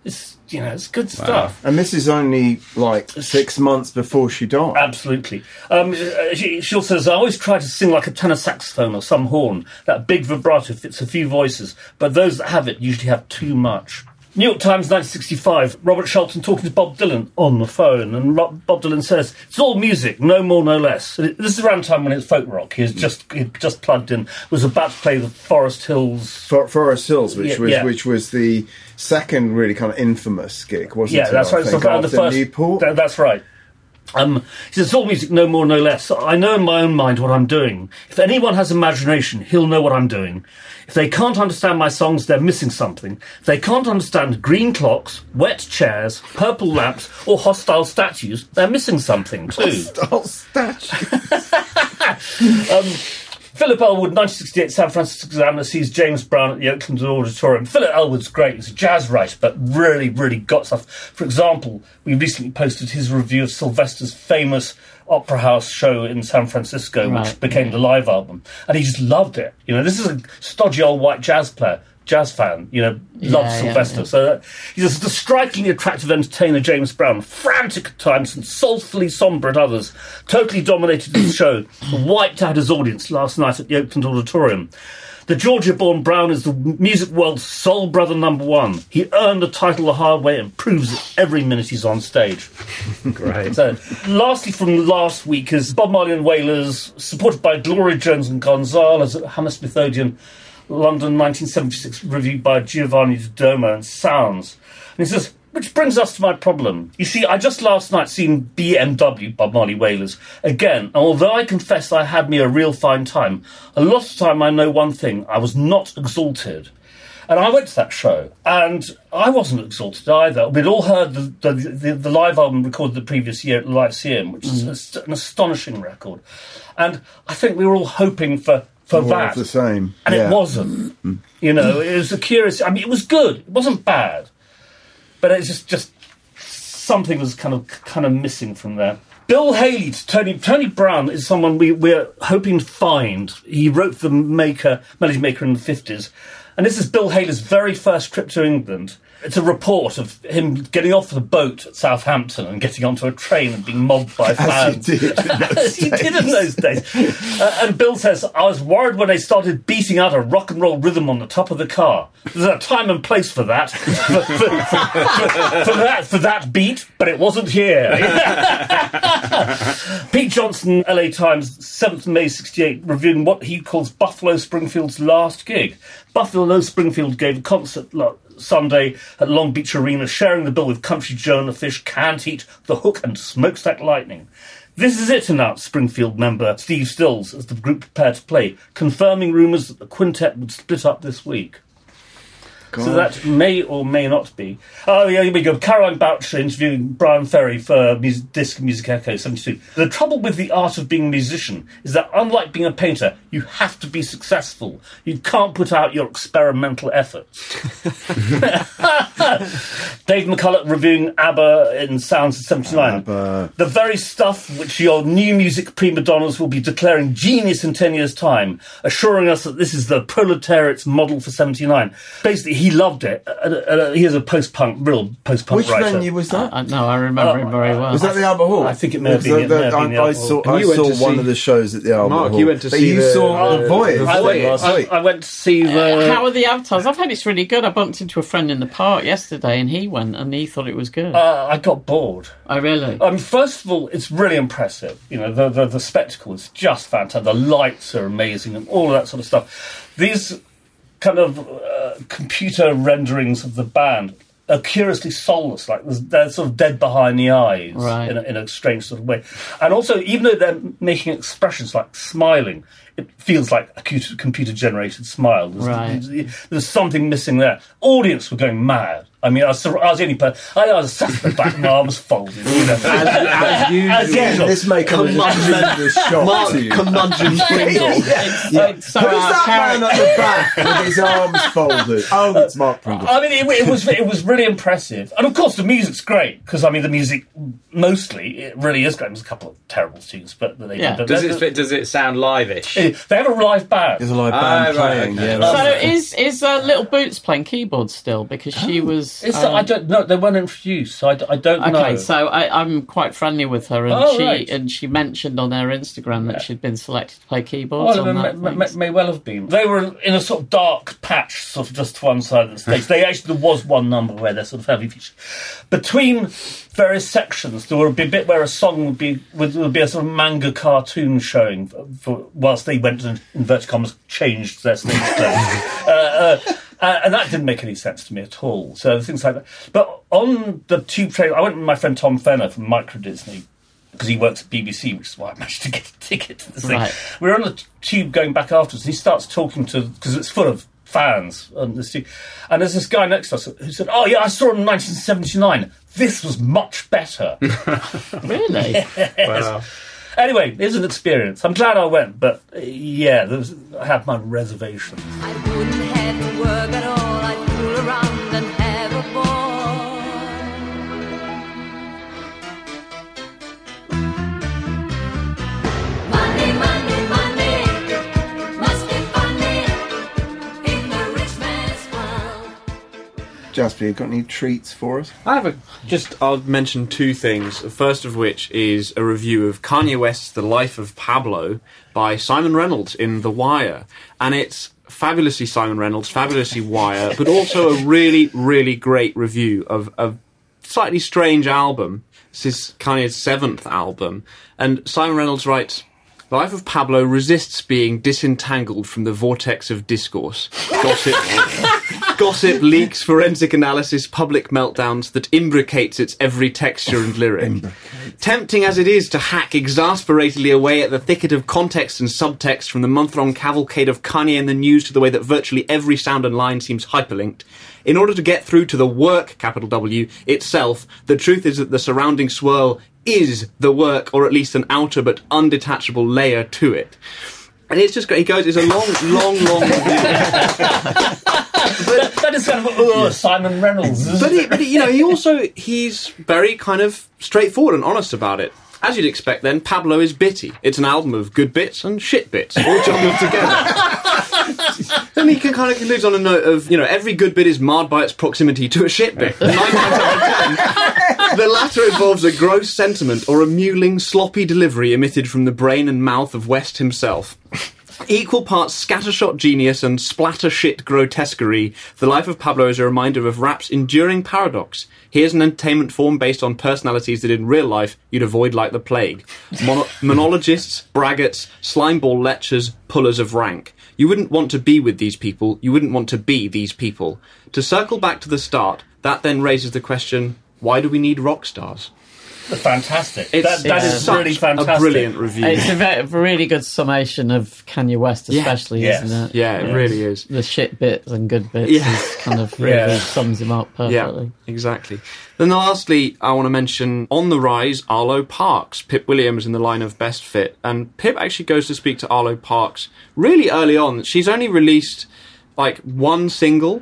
It's you know, it's good stuff. And this is only like six months before she died. Absolutely. Um, uh, she, she also says, I always try to sing like a tenor saxophone or some horn. That big vibrato fits a few voices, but those that have it usually have too much. New York Times 1965, Robert Shelton talking to Bob Dylan on the phone, and Ro- Bob Dylan says, It's all music, no more, no less. It- This is around the time when it's folk rock. He's mm. just he'd just plugged in, was about to play the Forest Hills. For, Forest Hills, which Yeah, was yeah. which was the second really kind of infamous gig, wasn't Yeah, it? Yeah, that's right. Around the first, Newport. Th- that's right. Um, he says, it's all music, no more, no less. I know in my own mind what I'm doing. If anyone has imagination, he'll know what I'm doing. If they can't understand my songs, they're missing something. If they can't understand green clocks, wet chairs, purple lamps, or hostile statues, they're missing something too. Oh, statue. Philip Elwood, 1968 San Francisco Examiner, sees James Brown at the Oakland Auditorium. Philip Elwood's great. He's a jazz writer, but really, really got stuff. For example, we recently posted his review of Sylvester's famous opera house show in San Francisco, which became the live album. And he just loved it. You know, this is a stodgy old white jazz player. Jazz fan, you know, loves yeah, Sylvester. yeah. So uh, he's a strikingly attractive entertainer, James Brown, frantic at times and soulfully sombre at others. Totally dominated the show, wiped out his audience last night at the Oakland Auditorium. The Georgia-born Brown is the music world's soul brother number one. He earned the title the hard way and proves it every minute he's on stage. Great. So, lastly, from last week is Bob Marley and Wailers, supported by Gloria Jones and Gonzalez at Hammersmith Odeon, London 1976, reviewed by Giovanni Dadomo and Sounds. And he says, which brings us to my problem. You see, I just last night seen BMW, by Marley Wailers, again, and although I confess I had me a real fine time, a lot of time I know one thing, I was not exalted. And I went to that show, and I wasn't exalted either. We'd all heard the, the, the, the live album recorded the previous year at the Lyceum, which is mm. ast- an astonishing record. And I think we were all hoping for, for More that. the same. And yeah. it wasn't. Mm. You know, it was a curious. I mean, it was good. It wasn't bad, but it's just just something was kind of kind of missing from there. Bill Haley to Tony Tony Brown is someone we we're hoping to find. He wrote the Maker Melody Maker in the fifties, and this is Bill Haley's very first trip to England. It's a report of him getting off the boat at Southampton and getting onto a train and being mobbed by fans. As he did in those As he did in those days. Uh, and Bill says, I was worried when they started beating out a rock and roll rhythm on the top of the car. There's a time and place for that. for, for- for- for that, for that beat, but it wasn't here. Pete Johnson, LA Times, 7th May 68, reviewing what he calls Buffalo Springfield's last gig. Buffalo Springfield gave a concert Sunday at Long Beach Arena, sharing the bill with Country Joe and the Fish, Canned Heat, The Hook, and Smokestack Lightning. This is it, announced Springfield member Steve Stills as the group prepared to play, confirming rumours that the quintet would split up this week. So that may or may not be. Oh, yeah, here we go. Caroline Boucher interviewing Bryan Ferry for Mus- Disc Music Echo 72. The trouble with the art of being a musician is that, unlike being a painter, you have to be successful. You can't put out your experimental efforts. Dave McCullough reviewing ABBA in Sounds of 79. ABBA. The very stuff which your new music prima donnas will be declaring genius in 10 years' time, assuring us that this is the proletariat's model for 79. Basically, he loved it. Uh, uh, he is a post punk, real post punk Which writer. venue was that? I, no, I remember him very well. was that the Albert Hall? I think it may have been- the- it may have been the I, I saw, I saw one see- of the shows at the Albert Mark, Hall. you went to but see you the- saw the Voyage I went, last I, week. I went to see the. How are the avatars? I've heard it's really good. I bumped into a friend in the park yesterday, and he went, and he thought it was good. uh, I got bored. oh, really? Um, first of all, it's really impressive. You know, the, the, the spectacle is just fantastic. The lights are amazing and all of that sort of stuff. These kind of uh, computer renderings of the band are curiously soulless. Like they're sort of dead behind the eyes Right. in, a, in a strange sort of way. And also, even though they're making expressions like smiling, it feels like a computer generated smile. There's, Right. there's something missing there. Audience were going mad. I mean, I was, sur- I was the only person. I was sat with my back, my arms folded. You know. As usual. As usual. This may come as a tremendous shock Mark to you. Curmudgeon Pringle. It's, it's so Who's that character. man at the back with his arms folded? Oh, it's Mark Pringle. I mean, it, it was it was really impressive, and of course the music's great because I mean the music mostly it really is great. There's a couple of terrible tunes, but they Yeah. but Does it fit, does it sound live-ish? They have a live band. There's a live band right, playing. okay. Yeah, So is is uh, Little Boots playing keyboards still because she was? It's um, I don't know. They weren't introduced, so I, I don't know. Okay, so I, I'm quite friendly with her, and Oh, she right. and she mentioned on her Instagram that she'd been selected to play keyboards Well, on it that. may, may, may well have been. They were in a sort of dark patch, sort of just to one side of the stage. they actually there was one number where they're sort of heavy featured. Between various sections, there would be a bit where a song would be would, would be a sort of manga cartoon showing, for, for, whilst they went and inverted commas changed their stage clothes. uh, uh, uh, and that didn't make any sense to me at all. So things like that. But on the tube train, I went with my friend Tom Fenner from Micro Disney because he works at BBC, which is why I managed to get a ticket to the thing. We're on the tube going back afterwards, and he starts talking to because it's full of fans on the tube, and there's this guy next to us who said, "Oh yeah, I saw it in 1979. This was much better." Really? Wow. anyway, it's an experience. I'm glad I went, but uh, yeah, there was, I had my reservations. Work at all. I'd fool around and have a ball. Money, money, money must be funny in the rich man's world. Jasper, you got any treats for us? I have a just. I'll mention two things. The first of which is a review of Kanye West's "The Life of Pablo" by Simon Reynolds in The Wire, and it's fabulously Simon Reynolds, fabulously Wire, but also a really, really great review of a slightly strange album. This is Kanye's seventh album, and Simon Reynolds writes. Life of Pablo resists being disentangled from the vortex of discourse. Gossip, gossip, leaks, forensic analysis, public meltdowns that imbricates its every texture and lyric. Tempting as it is to hack exasperatedly away at the thicket of context and subtext from the month-long cavalcade of Kanye and the news to the way that virtually every sound and line seems hyperlinked. In order to get through to the work, capital W, itself, the truth is that the surrounding swirl is the work, or at least an outer but undetachable layer to it. And it's just great. He goes, it's a long, long, long review. That, that is kind of oh, Simon Reynolds. but, he, but he, you know, he also he's very kind of straightforward and honest about it. As you'd expect, then Pablo is bitty. It's an album of good bits and shit bits, all jumbled together. then he can kind of concludes on a note of you know every good bit is marred by its proximity to a shit bit. Nine times out of ten, the latter involves a gross sentiment or a mewling, sloppy delivery emitted from the brain and mouth of West himself. Equal parts scattershot genius and splatter shit grotesquerie, the life of Pablo is a reminder of rap's enduring paradox. Here's an entertainment form based on personalities that in real life you'd avoid like the plague. Mono- monologists, braggarts, slimeball lechers, pullers of rank. You wouldn't want to be with these people, you wouldn't want to be these people. To circle back to the start, that then raises the question why do we need rock stars? fantastic. It's, that, that it's is such really fantastic. a brilliant review. It's a very, really good summation of Kanye West, Yeah. especially, Yes. isn't it? yeah, it Yes. really is. The shit bits and good bits Yeah. is kind of really Yeah. sums him up perfectly. Yeah, exactly. Then lastly, I want to mention on the rise Arlo Parks, Pip Williams in the line of best fit, and Pip actually goes to speak to Arlo Parks really early on. She's only released like one single,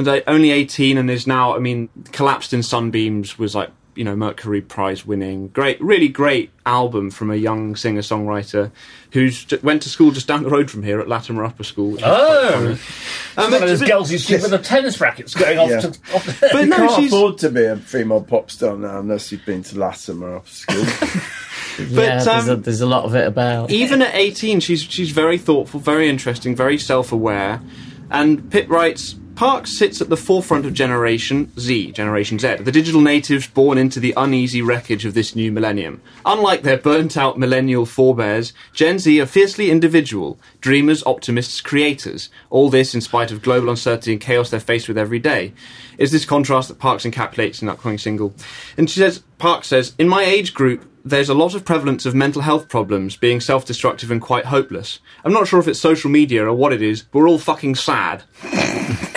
and uh, only eighteen, and is now. I mean, collapsed in sunbeams was like you know Mercury Prize winning, great, really great album from a young singer songwriter who's j- went to school just down the road from here at Latymer Upper School. which Oh. funny. Um, One of those girls you see with the tennis rackets going off Yeah. to. Off but You no, can't she's afford to be a female pop star now unless you've been to Latymer Upper school. Yeah, there's, a, um, there's a lot of it about. even at 18 she's she's very thoughtful very interesting very self-aware and Pip writes Parks sits at the forefront of Generation Z, Generation Z, the digital natives born into the uneasy wreckage of this new millennium. Unlike their burnt out millennial forebears, Gen Z are fiercely individual, dreamers, optimists, creators. All this in spite of global uncertainty and chaos they're faced with every day. Is this contrast that Parks encapsulates in the upcoming single? And she says, Park says, In my age group, there's a lot of prevalence of mental health problems, being self destructive and quite hopeless. I'm not sure if it's social media or what it is, but we're all fucking sad.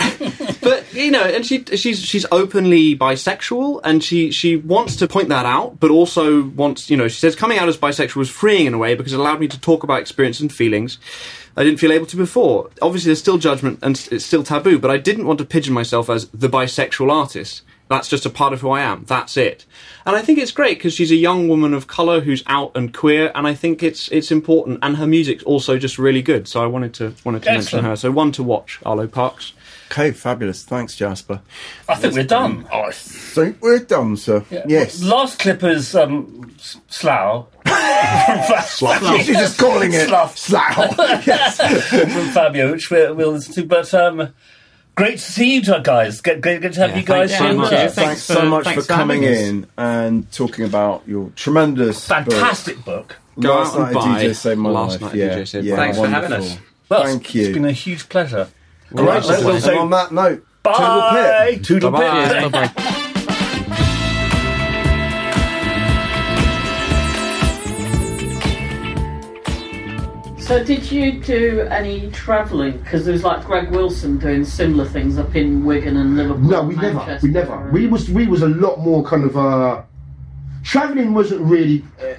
you know, and she she's she's openly bisexual, and she she wants to point that out, but also wants you know she says coming out as bisexual was freeing in a way because it allowed me to talk about experience and feelings. I didn't feel able to before. Obviously, there's still judgment and it's still taboo, but I didn't want to pigeon myself as the bisexual artist. That's just a part of who I am. That's it. And I think it's great because she's a young woman of colour who's out and queer, and I think it's it's important. And her music's also just really good. So I wanted to wanted to mention her. So one to watch, Arlo Parks. Okay, fabulous. Thanks, Jasper. I think we're done. I think we're done, sir. Yes. Last clip is um, S- Slough. from You're just calling it Slough. Slough. Yes. From Fabio, which we'll, we'll listen to. But um, great to see you guys. Great, great, great to have Yeah, you guys thanks so much. Thanks Thanks for- much thanks for for having coming us. in and talking about your tremendous. Fantastic book. Go Last out and night buy DJ saved my Last life. Night yeah, DJ Saved yeah, My Thanks for having us. Well, Thank It's you. It's been a huge pleasure. All right, right let's on that note, bye. Toodle. Toodle. Bye. Bye. So, did you do any travelling? Because there was like Greg Wilson doing similar things up in Wigan and Liverpool. No, we never. We never. We was we was a lot more kind of. Uh, travelling wasn't really. Uh,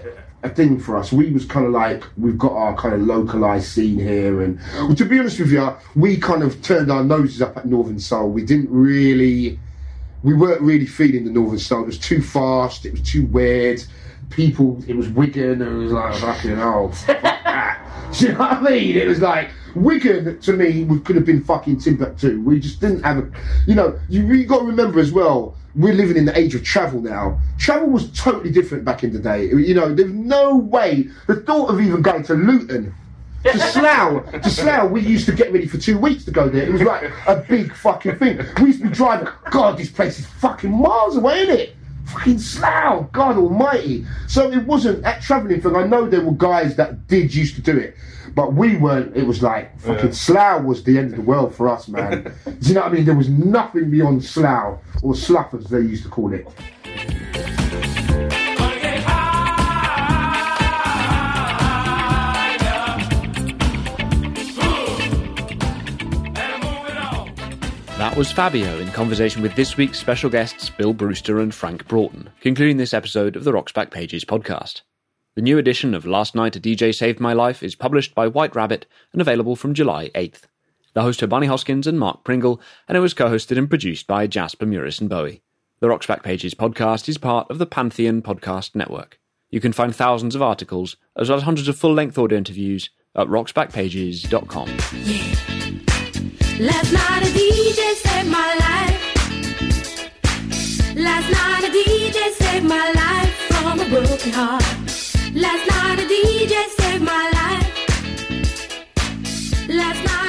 a thing for us. We was kind of like we've got our kind of localized scene here, and well, to be honest with you, we kind of turned our noses up at Northern Soul. We didn't really, we weren't really feeling the Northern Soul. It was too fast. It was too weird. People, it was Wigan, it was like fucking oh. Do you know what I mean? It was like Wigan to me could have been fucking Timbuktu. We just didn't have a, you know, you really got to remember as well. We're living in the age of travel now. Travel was totally different back in the day. You know, there's no way. The thought of even going to Luton, to Slough, to Slough, we used to get ready for two weeks to go there. It was like a big fucking thing. We used to be driving. God, this place is fucking miles away, isn't it? Fucking Slough, God Almighty. So it wasn't that travelling thing. I know there were guys that did used to do it, but we weren't. It was like fucking Slough was the end of the world for us, man. do you know what I mean? There was nothing beyond Slough or Slough as they used to call it. That was Fabio in conversation with this week's special guests Bill Brewster and Frank Broughton, concluding this episode of the Rock's Backpages podcast. The new edition of Last Night a DJ Saved My Life is published by White Rabbit and available from July 8th. The hosts are Barney Hoskyns and Mark Pringle, and it was co-hosted and produced by Jasper Muris and Bowie. The Rock's Backpages podcast is part of the Pantheon Podcast Network. You can find thousands of articles, as well as hundreds of full-length audio interviews at rocksbackpages.com. Last night a DJ saved my life. Last night a DJ saved my life from a broken heart. Last night a DJ saved my life. Last night.